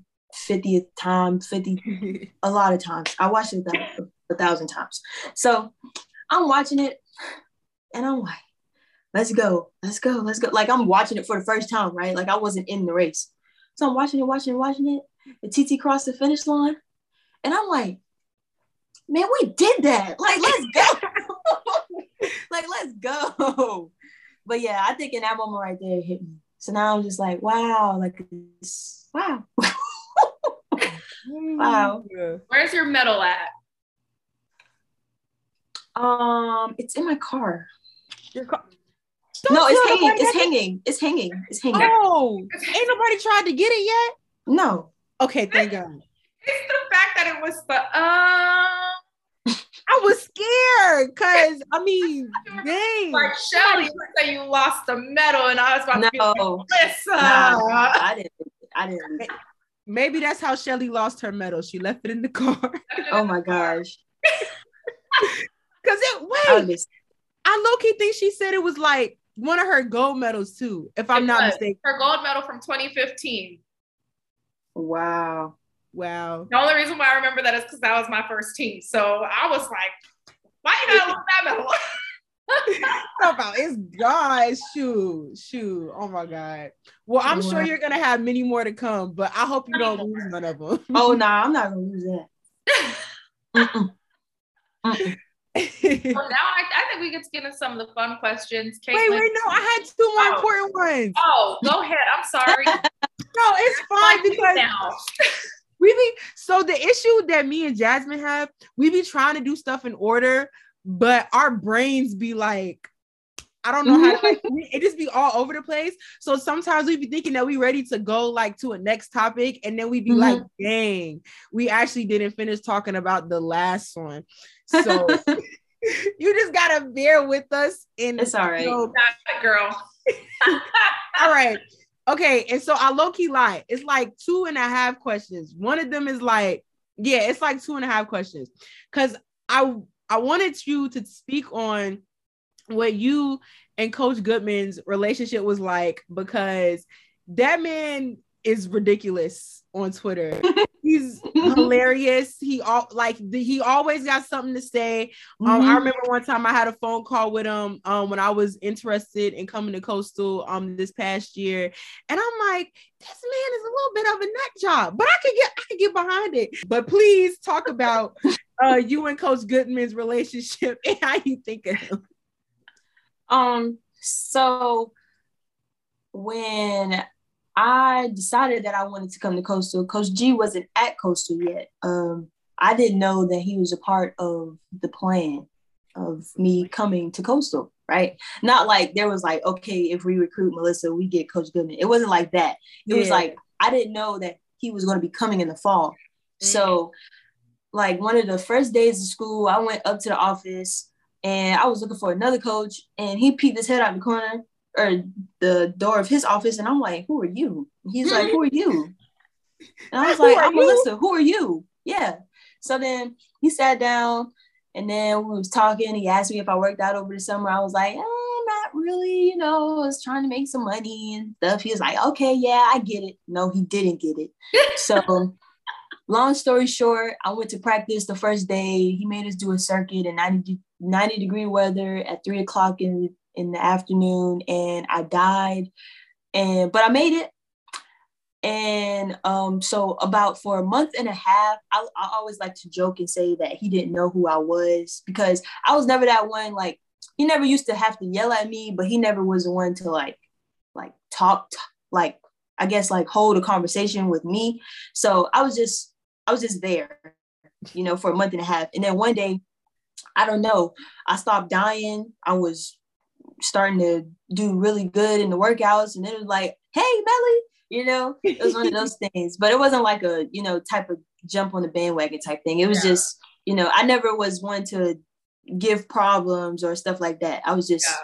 50th time, 50, a lot of times. I watched it a, a thousand times. So I'm watching it and I'm like, let's go, let's go, let's go. Like I'm watching it for the first time, right? Like I wasn't in the race. So I'm watching it, watching it, watching it. The TT crossed the finish line. And I'm like, man, we did that. Like, let's go. like, let's go. But yeah, I think in that moment right there, it hit me. So now I'm just like, wow, like, wow. wow.
Where's your medal at?
Um, it's in my car.
Your car.
No, it's hanging. It's hanging. It's hanging. It's hanging.
Oh, ain't nobody tried to get it yet?
No.
Okay, thank God.
It's the fact that it was the um.
I was scared because I mean, dang.
Like Shelly, you say you lost the medal, and I was about
no.
to be like, Listen,
no, I didn't. I didn't.
Maybe that's how Shelly lost her medal. She left it in the car.
Oh my gosh.
Cause it wait, I low key think she said it was like one of her gold medals too, if I'm
It
not
was.
mistaken.
her gold medal from 2015.
Wow.
Wow.
The only reason why I remember that is because that was my first team. So I was like, why you gotta lose that medal?
Talk about it's God. Shoot, shoot. Oh my God. Well, I'm sure you're gonna have many more to come, but I hope you don't lose none of them.
Oh no, nah, I'm not gonna lose that. Mm-mm. Mm-mm.
So now I, I think we get to get into some of the fun questions.
wait,
Katelyn-
wait, no, I had two more
Oh.
important ones.
Oh, go ahead. I'm sorry.
No, it's fine because we be so the issue that me and Jasmine have, we be trying to do stuff in order, but our brains be like, I don't know how to like it just be all over the place. So sometimes we be thinking that we ready to go like to a next topic, and then we be like, mm-hmm. dang, we actually didn't finish talking about the last one. So you just gotta bear with us in
It's all right.
you
it, girl.
all right. Okay. And so I low key lie. It's like two and a half questions. One of them is like, yeah, it's like two and a half questions. Cause I I wanted you to speak on what you and Coach Goodman's relationship was like because that man is ridiculous on Twitter. He's hilarious. He all like the, he always got something to say. Um, I
Mhm.
remember one time I had a phone call with him um, when I was interested in coming to Coastal um this past year, and I'm like, this man is a little bit of a nut job, but I could get I could get behind it. But please talk about uh you and Coach Goodman's relationship and how you think of him.
Um, so when I decided that I wanted to come to Coastal, Coach G wasn't at Coastal yet. Um, I didn't know that he was a part of the plan of me coming to Coastal, right? Not like there was like, okay, if we recruit Melissa, we get Coach Goodman. It wasn't like that. It was like I didn't know that he was going to be coming in the fall. So, like one of the first days of school, I went up to the office and I was looking for another coach, and he peeked his head out the corner or the door of his office, and I'm like, "Who are you?" And he's like, "Who are you?" And I was like, "I'm
you?
Melissa. Who are you?" Yeah. So then he sat down, and then we was talking. He asked me if I worked out over the summer. I was like, eh, "Not really. You know, I was trying to make some money and stuff." He was like, "Okay, yeah, I get it." No, he didn't get it. So long story short, I went to practice the first day. He made us do a circuit in 90, 90 degree weather at three o'clock in, in the afternoon, and I died. And but I made it. And um, so about for a month and a half, I, I always like to joke and say that he didn't know who I was because I was never that one. Like he never used to have to yell at me, but he never was the one to like like talk t- like I guess like hold a conversation with me. So I was just I was just there, you know, for a month and a half. And then one day, I don't know, I stopped dying. I was starting to do really good in the workouts. And it was like, hey, Melly, you know, it was one of those things. But it wasn't like a, you know, type of jump on the bandwagon type thing. It was
Yeah.
just, you know, I never was one to give problems or stuff like that. I was just yeah.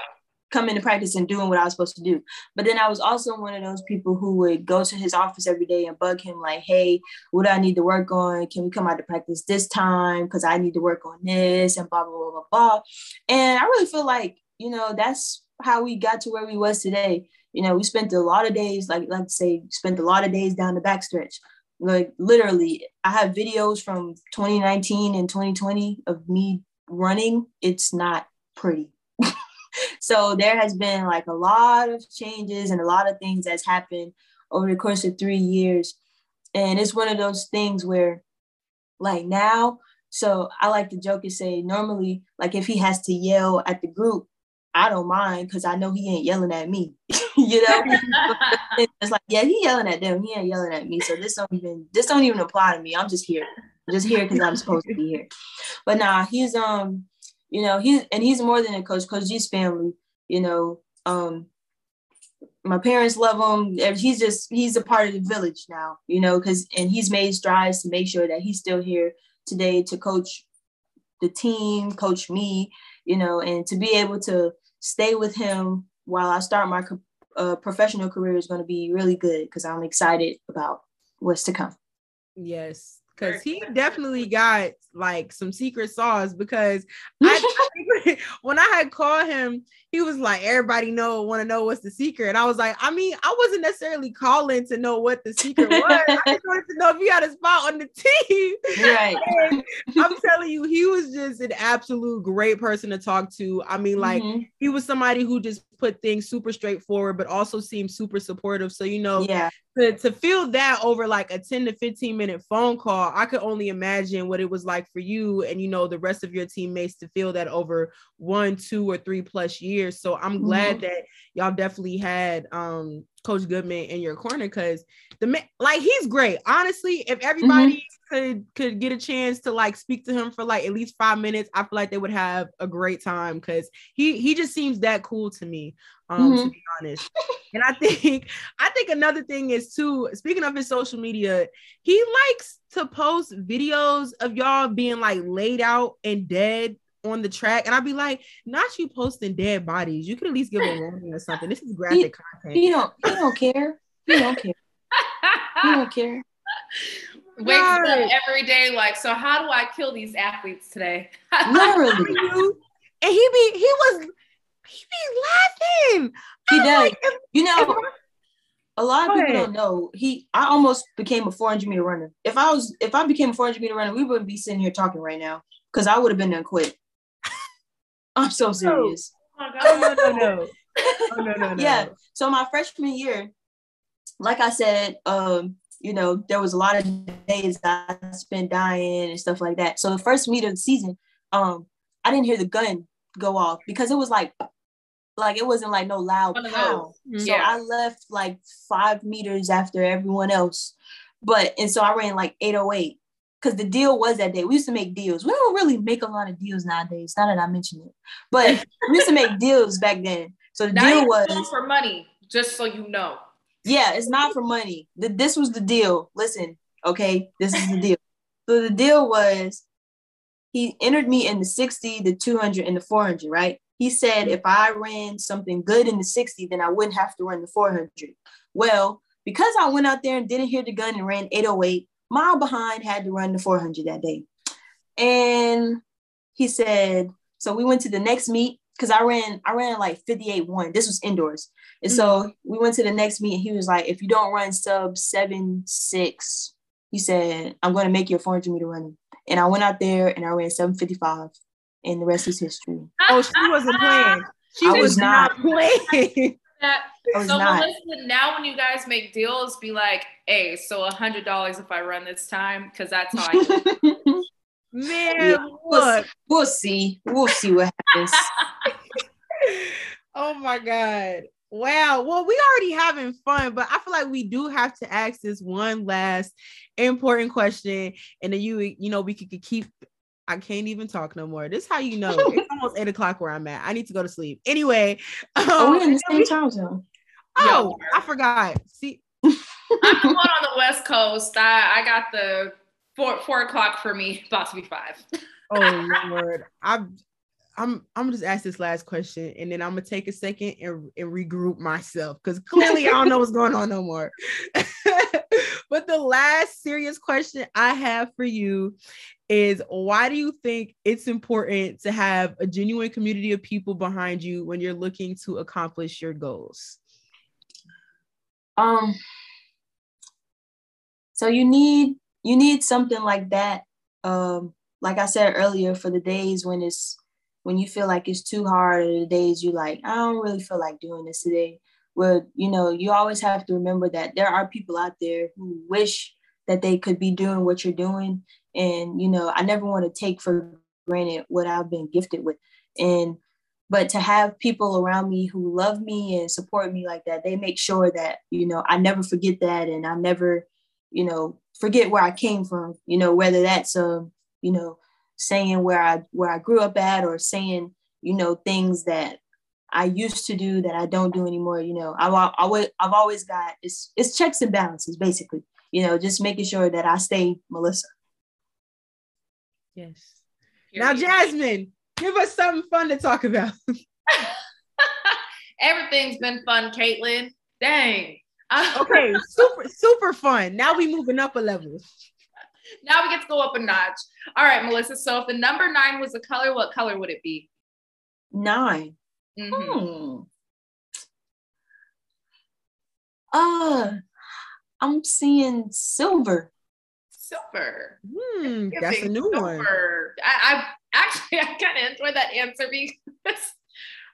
coming to practice and doing what I was supposed to do. But then I was also one of those people who would go to his office every day and bug him like, "Hey, what do I need to work on? Can we come out to practice this time? Because I need to work on this and blah blah blah blah blah." And I really feel like you know that's how we got to where we was today. You know, we spent a lot of days, like like say, spent a lot of days down the backstretch. Like literally, I have videos from 2019 and 2020 of me running. It's not pretty. so there has been like a lot of changes and a lot of things that's happened over the course of three years. And it's one of those things where, like now, so I like to joke and say, normally, like if he has to yell at the group, I don't mind because I know he ain't yelling at me. you know, it's like yeah, he yelling at them. He ain't yelling at me. So this don't even this don't even apply to me. I'm just here, I'm just here because I'm supposed to be here. But nah, he's um, you know, he's and he's more than a coach. Coach G's family. You know, um, my parents love him. He's just he's a part of the village now. You know, because and he's made strides to make sure that he's still here today to coach the team, coach me. You know, and to be able to stay with him while I start my uh, professional career is going to be really good because I'm excited about what's to come.
Yes, because he definitely got like some secret sauce because I, when I had called him, he was like, everybody know want to know what's the secret. And I was like, I mean, I wasn't necessarily calling to know what the secret was. I just wanted to know if you had a spot on the team. Right. I'm telling you, he was just an absolute great person to talk to. I mean, like mm-hmm. he was somebody who just put things super straightforward, but also seemed super supportive. So, you know, yeah. to, to feel that over like a 10 to 15 minute phone call, I could only imagine what it was like for you and, you know, the rest of your teammates to feel that over one, two, or three plus years. So I'm glad mm-hmm. that y'all definitely had um Coach Goodman in your corner because the man, like he's great. Honestly, if everybody mm-hmm. could could get a chance to like speak to him for like at least five minutes, I feel like they would have a great time because he he just seems that cool to me. Um, mm-hmm. to be honest. and I think I think another thing is too, speaking of his social media, he likes to post videos of y'all being like laid out and dead on the track, and I'd be like, not you posting dead bodies. You could at least give a warning or something. This is graphic he, content.
He don't he don't care. He don't care. he don't care.
Wakes up every day like, so how do I kill these athletes today? Literally.
and he be he was he be laughing.
He I'm does. Like, if, you know, a lot of people don't know. He I almost became a 400 meter runner. If I was if I became a 400 meter runner, we wouldn't be sitting here talking right now because I would have been done quit. I'm so serious. Oh, no, no, no. oh, no, no, no. Yeah. So my freshman year, like I said, um, you know, there was a lot of days I spent dying and stuff like that. So the first meet of the season, um, I didn't hear the gun go off because it was like like it wasn't like no loud pound. Yeah. So I left like five meters after everyone else. But and so I ran like 808 because the deal was that day. We used to make deals. We don't really make a lot of deals nowadays. Now that I mention it, but we used to make deals back then. So the now deal was
for money, just so you know.
Yeah, it's not for money. The, this was the deal. Listen, okay, this is the deal. So the deal was he entered me in the 60, the 200, and the 400, right? He said if I ran something good in the 60, then I wouldn't have to run the 400. Well, because I went out there and didn't hear the gun and ran 808, mile behind, had to run the 400 that day. And he said, so we went to the next meet because I ran, I ran like 58 one. This was indoors. And mm-hmm. so we went to the next meet and he was like, if you don't run sub seven, six, he said, I'm going to make you a 400 meter running. And I went out there and I ran 755 and the rest is history.
Oh, she wasn't playing. She was, was, not, not playing.
That, oh, so not. Melissa, now when you guys make deals, be like, hey, so a hundred dollars if I run this time, because that's how I
Man, yeah, we'll, we'll see. We'll see what happens.
oh my God. Wow. Well, we already having fun, but I feel like we do have to ask this one last important question. And then you, you know, we could, could keep I can't even talk no more. This is how you know it's almost eight o'clock where I'm at. I need to go to sleep. Anyway, um, are we in the same time zone? Oh, I forgot. See,
I'm on the West Coast. I, I got the four four o'clock for me, about to be five.
oh Lord. I'm I'm I'm gonna just ask this last question and then I'm gonna take a second and, and regroup myself because clearly I don't know what's going on no more. but the last serious question I have for you is why do you think it's important to have a genuine community of people behind you when you're looking to accomplish your goals?
Um so you need you need something like that. Um, like I said earlier, for the days when it's when you feel like it's too hard, or the days you like, I don't really feel like doing this today. Well, you know, you always have to remember that there are people out there who wish that they could be doing what you're doing. And, you know, I never want to take for granted what I've been gifted with. And but to have people around me who love me and support me like that, they make sure that, you know, I never forget that and I never, you know, forget where I came from, you know, whether that's um, you know, saying where I where I grew up at or saying, you know, things that I used to do that I don't do anymore, you know. I've always I've always got it's it's checks and balances basically, you know, just making sure that I stay Melissa.
Yes. now Jasmine, give us something fun to talk about.
Everything's been fun, Katelyn. Dang
okay, super super fun. Now we moving up a level.
Now we get to go up a notch. All right, Melissa. So if the number nine was a color, what color would it be?
9 mm-hmm. Hmm. Uh, I'm seeing silver.
Silver.
Hmm, that's a new silver. one.
I, I actually I kind of enjoy that answer because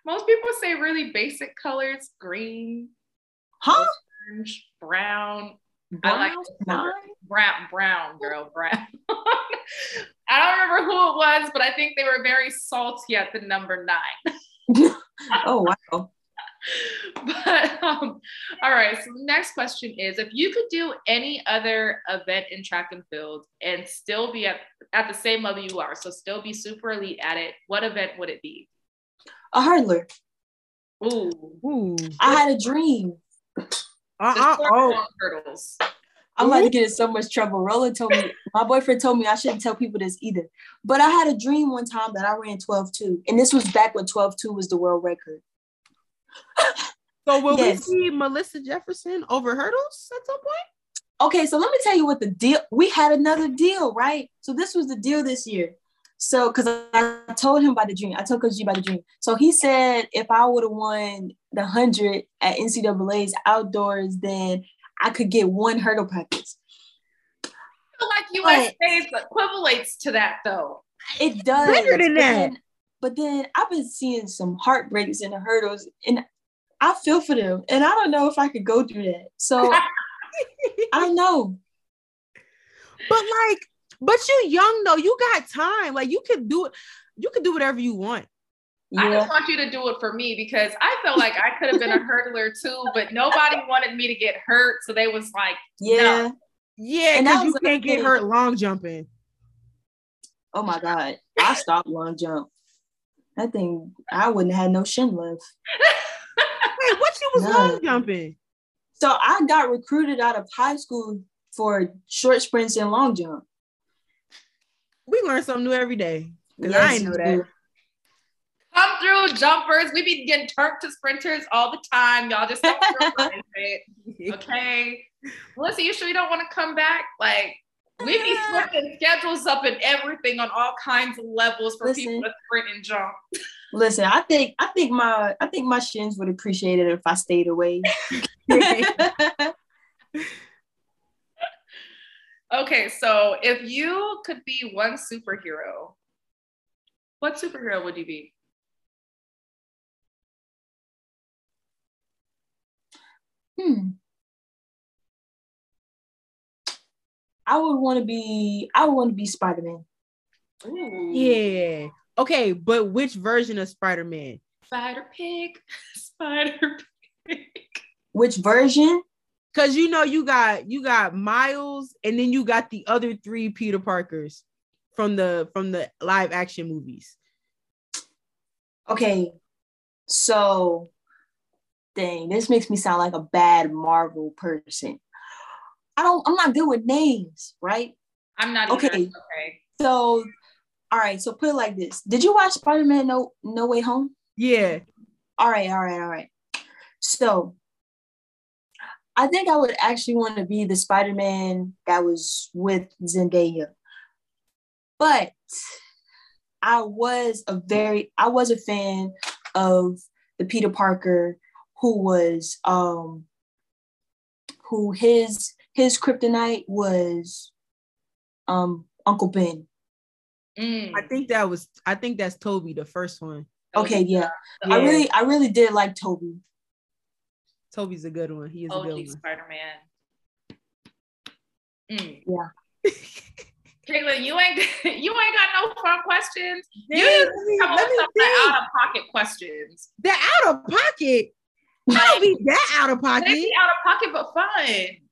most people say really basic colors, green.
Huh?
orange, brown. brown I like brown, brown, brown, girl, brown. I don't remember who it was, but I think they were very salty at the number nine.
oh wow.
but um, all right. So the next question is: If you could do any other event in track and field and still be at at the same level you are, so still be super elite at it, what event would it be?
A hurdler.
Ooh.
Ooh.
I had a dream.
Uh-uh. Oh.
Hurdles. I'm about to get in so much trouble. Roland told me, my boyfriend told me I shouldn't tell people this either. But I had a dream one time that I ran 12 2. And this was back when 12 2 was the world record.
So will yes. we see Melissa Jefferson over hurdles at some point?
Okay, so let me tell you what the deal. We had another deal, right? So this was the deal this year. So, because I told him about the dream, I told Coach G about the dream. So he said if I would have won the hundred at NCAA's outdoors, then I could get one hurdle practice.
I feel like USA equivalates to that, though.
It does.
Bigger than
but
that.
Then, but then I've been seeing some heartbreaks in the hurdles, and I feel for them, and I don't know if I could go through that. So I don't know.
But like but you young though. You got time. Like you could do it. You could do whatever you want.
Yeah. I just want you to do it for me because I felt like I could have been a hurdler too, but nobody wanted me to get hurt. So they was like,
yeah, no.
yeah, because you can't get hurt long jumping.
Oh my god, I stopped long jump. That think I wouldn't have had no shin left.
Wait, what you was no. long jumping?
So I got recruited out of high school for short sprints and long jump
we learn something new every day. Because yes, I ain't know that.
Come through jumpers. We be getting turned to sprinters all the time. Y'all just don't it. Okay. Melissa, you sure you don't want to come back? Like we be switching schedules up and everything on all kinds of levels for listen, people to sprint and jump.
Listen, I think I think my I think my shins would appreciate it if I stayed away.
Okay, so if you could be one superhero, what superhero would you be?
Hmm. I would want to be. I would want to be Spider Man.
Yeah. Okay, but which version of Spider Man?
Spider Pig. Spider Pig.
Which version?
Cause you know you got you got Miles and then you got the other three Peter Parkers from the from the live action movies.
Okay. So dang, this makes me sound like a bad Marvel person. I don't I'm not good with names, right?
I'm not even,
Okay.
okay.
So, all right. So put it like this: Did you watch Spider Man No No Way Home?
Yeah.
All right, all right, all right. So, I think I would actually want to be the Spider Man that was with Zendaya, but I was a very I was a fan of the Peter Parker who was um who his his kryptonite was um Uncle Ben.
Mm.
I think that was I think that's Tobey, the first one.
Okay, yeah. I really I really did like Tobey.
Tobey's a good one. He is a good one.
Spider Man. Mm.
Yeah.
Katelyn, you ain't you ain't got no fun questions.
Damn,
You need
let me,
Come up
let
with
me
some out of pocket questions.
They're out of pocket. I don't be that out of
They
pocket.
be out of pocket but fun.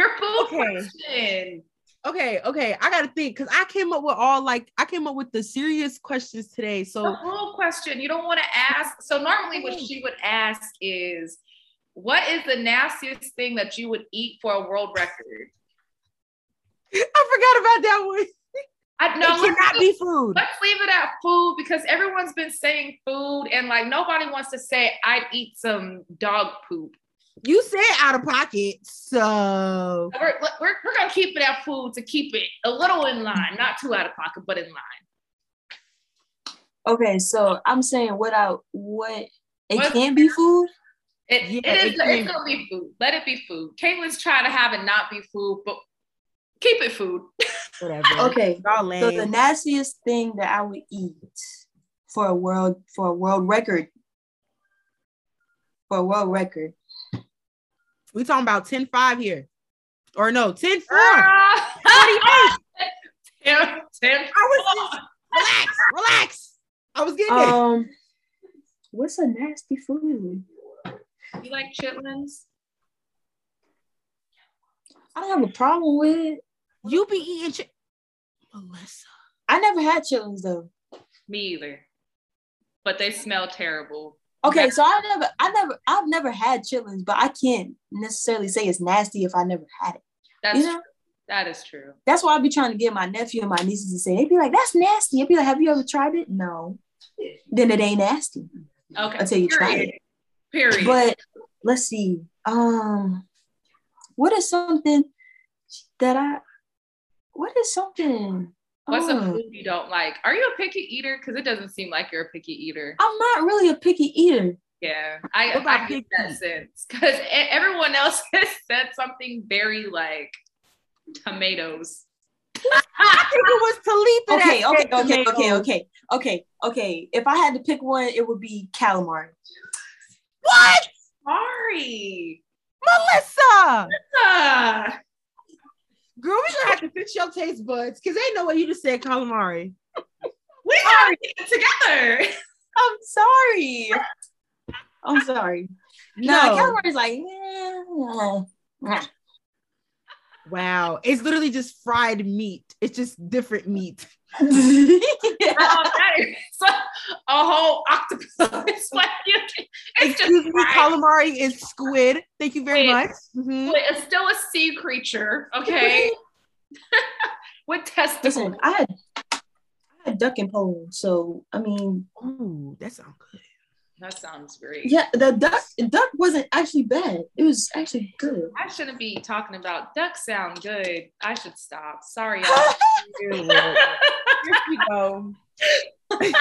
Your food
Okay.
question.
Okay, okay. I gotta think because I came up with all like I came up with the serious questions today. So the
food question. You don't want to ask. So normally what she would ask is, what is the nastiest thing that you would eat for a world record?
I forgot about that one.
I know. let's
cannot
leave-
be food.
Let's leave it at food because everyone's been saying food and like nobody wants to say I'd eat some dog poop.
You said out of pocket, so
We're, we're, we're gonna keep it at food to keep it a little in line, not too out of pocket, but in line.
Okay, so I'm saying what I what it
What-
can't be food.
It,
Yeah,
it is
it
it's gonna be food. Let it be food. Katelyn's trying to have it not be food, but keep it food.
whatever.
Okay, so the nastiest thing that I would eat for a world for a world record for a world record.
We talking about 10-5 here. Or no, 10-4.
Ah! Tim, Tim,
I was just relax, relax. I was getting there.
Um, what's a nasty food?
you like chitlins?
I don't have a problem with it.
You be eating chi- Melissa.
I never had chitlins though.
Me either. But they smell terrible.
Okay, so I never, I never, I've never had chitlins, but I can't necessarily say it's nasty if I never had it.
That's
You know?
true. That is true.
That's why I be trying to get my nephew and my nieces to say. They'd be like, "That's nasty." I'd be like, "Have you ever tried it?" No. Then it ain't nasty.
Okay.
Until you try it.
Period.
But let's see. Um, what is something that I? What is something?
What's a
Oh,
food you don't like? Are you a picky eater? Because it doesn't seem like you're a picky eater.
I'm not really a picky eater.
Yeah, I,
What about
I get that
picky?
sense because everyone else has said something very like tomatoes.
I think it was Talitha.
Okay,
that
okay, okay, okay, okay, okay, okay. If I had to pick one, it would be calamari.
What?
Sorry.
Melissa.
Ah,
Girl, we gonna have to fix your taste buds because ain't no way you just said calamari.
we it together.
I'm sorry. I'm sorry. No,
No.
calamari is like. nah.
Wow. It's literally just fried meat. It's just different meat.
Um, that is a whole octopus. like you, can- it's just
Excuse me,
fried.
calamari is squid. Thank you very
Wait.
much. Mhm.
Wait, It's still a sea creature, okay? With testicles.
Listen, I had I had duck and pole, so I mean,
Ooh, that sounds good.
That sounds great.
yeah, the duck duck wasn't actually bad. It was actually good.
I shouldn't be talking about duck sound good. I should stop. Sorry. y'all.
Here we go.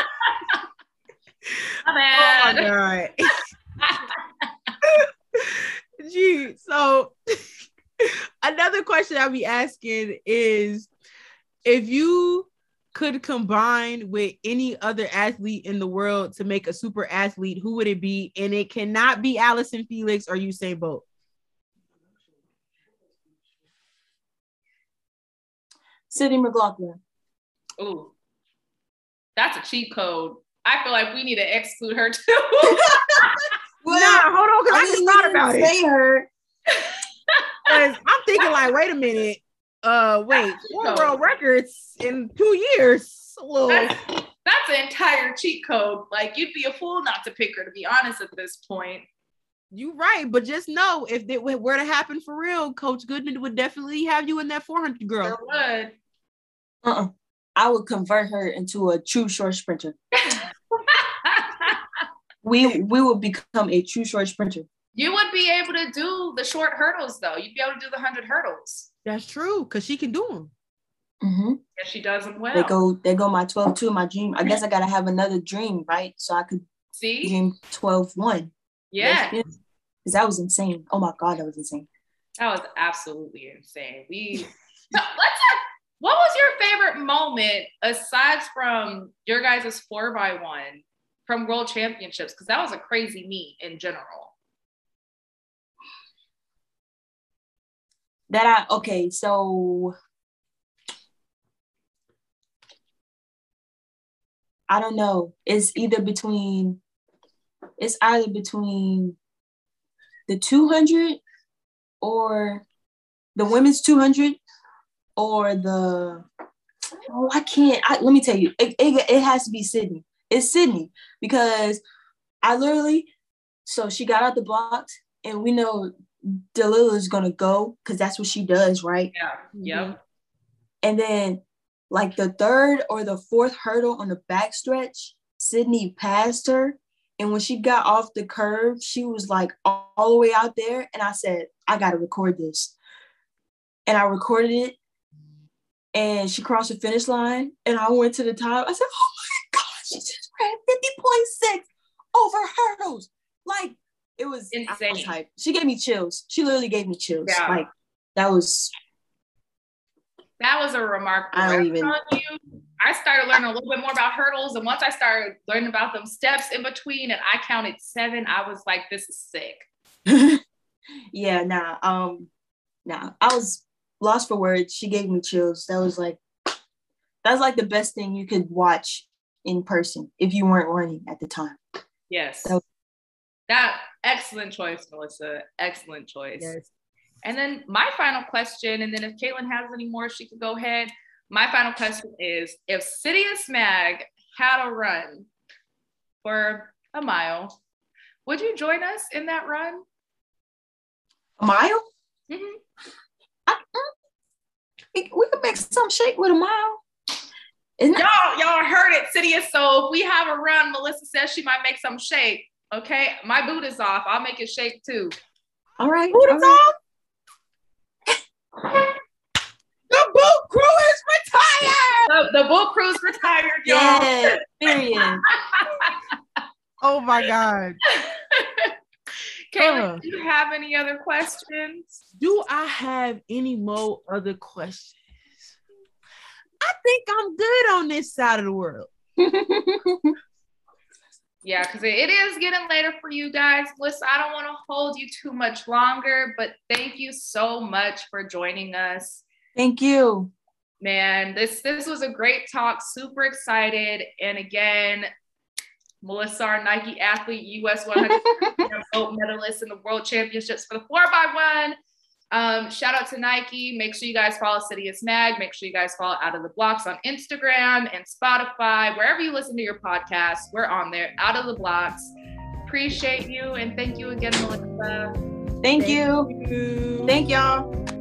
My
Oh
bad.
my god. Gee, so another question I'll be asking is if you could combine with any other athlete in the world to make a super athlete, who would it be? And it cannot be Allyson Felix or Usain Bolt.
Sydney McLaughlin.
Ooh, that's a cheat code. I feel like we need to exclude her too.
nah, hold on, because I, just thought about it.
Say her.
'Cause I'm thinking like, wait a minute. Uh, wait, four world records in two years. A little-
that's, that's an entire cheat code. Like you'd be a fool not to pick her. To be honest, at this point.
you're right, but just know if it were to happen for real, Coach Goodman would definitely have you in that 400 girl.
Sure would.
Uh-uh. I would convert her into a true short sprinter. we we would become a true short sprinter.
You would be able to do the short hurdles though. You'd be able to do the hundred hurdles.
That's true, because she can do them.
Mm-hmm.
And she does them well.
They go, they go my 12 2, my dream. I guess I gotta have another dream, right? So I could
See?
dream 12 1.
Yeah.
Because that was insane. Oh my God, that was insane.
That was absolutely insane. We so let's talk. What was your favorite moment aside from your guys' four by one from World Championships? Because that was a crazy meet in general.
That I, okay, so I don't know. It's either between, it's either between the 200 or the women's 200 or the oh I can't I, let me tell you it, it, it has to be Sydney it's Sydney because I literally so she got out the blocks and we know Dalilah's gonna go because that's what she does right
Yeah. Mm-hmm. Yep.
and then like the third or the fourth hurdle on the back stretch Sydney passed her and when she got off the curve she was like all, all the way out there and I said I gotta record this and I recorded it and she crossed the finish line and I went to the top. I said, Oh my God, she just ran 50.6 over hurdles. Like it was
Insane.
hyped. She gave me chills. She literally gave me chills.
Yeah.
Like that was
That was a remarkable.
I don't even-
you, I started learning a little bit more about hurdles, and once I started learning about them steps in between, and I counted seven, I was like, "This is sick."
yeah, nah. Um, nah. I was lost for words. She gave me chills. That was like that's like the best thing you could watch in person if you weren't running at the time.
Yes.
That-
That excellent choice, Melissa. Excellent choice. Yes. And then my final question, and then if Katelyn has any more, she could go ahead. My final question is if CITIUS Mag had a run for a mile, would you join us in that run?
A mile?
Mhm.
I, we, we could make some shake with a mile. Isn't
Y'all, y'all heard it, CITIUS. So if we have a run, Melissa says she might make some shake. Okay, my boot is off. I'll make it shake too.
all right.
Boot
all
is
right.
The boot crew is retired.
The, the boot crew's retired, y'all.
Yeah, period.
Oh my God.
Katelyn,
Uh.
do you have any other questions?
Do I have any more other questions? I think I'm good on this side of the world.
Yeah, because it is getting later for you guys. Listen, I don't want to hold you too much longer, but thank you so much for joining us.
Thank you.
Man, this this was a great talk. Super excited. And again, Melissa, our Nike athlete, US 100 gold medalist in the World Championships for the four by one. Um, shout out to Nike. Make sure you guys follow CITIUS Mag. Make sure you guys follow Out of the Blocks on Instagram and Spotify, wherever you listen to your podcast. We're on there. Out of the Blocks. Appreciate you and thank you again, Melissa.
Thank you.
you.
Thank y'all.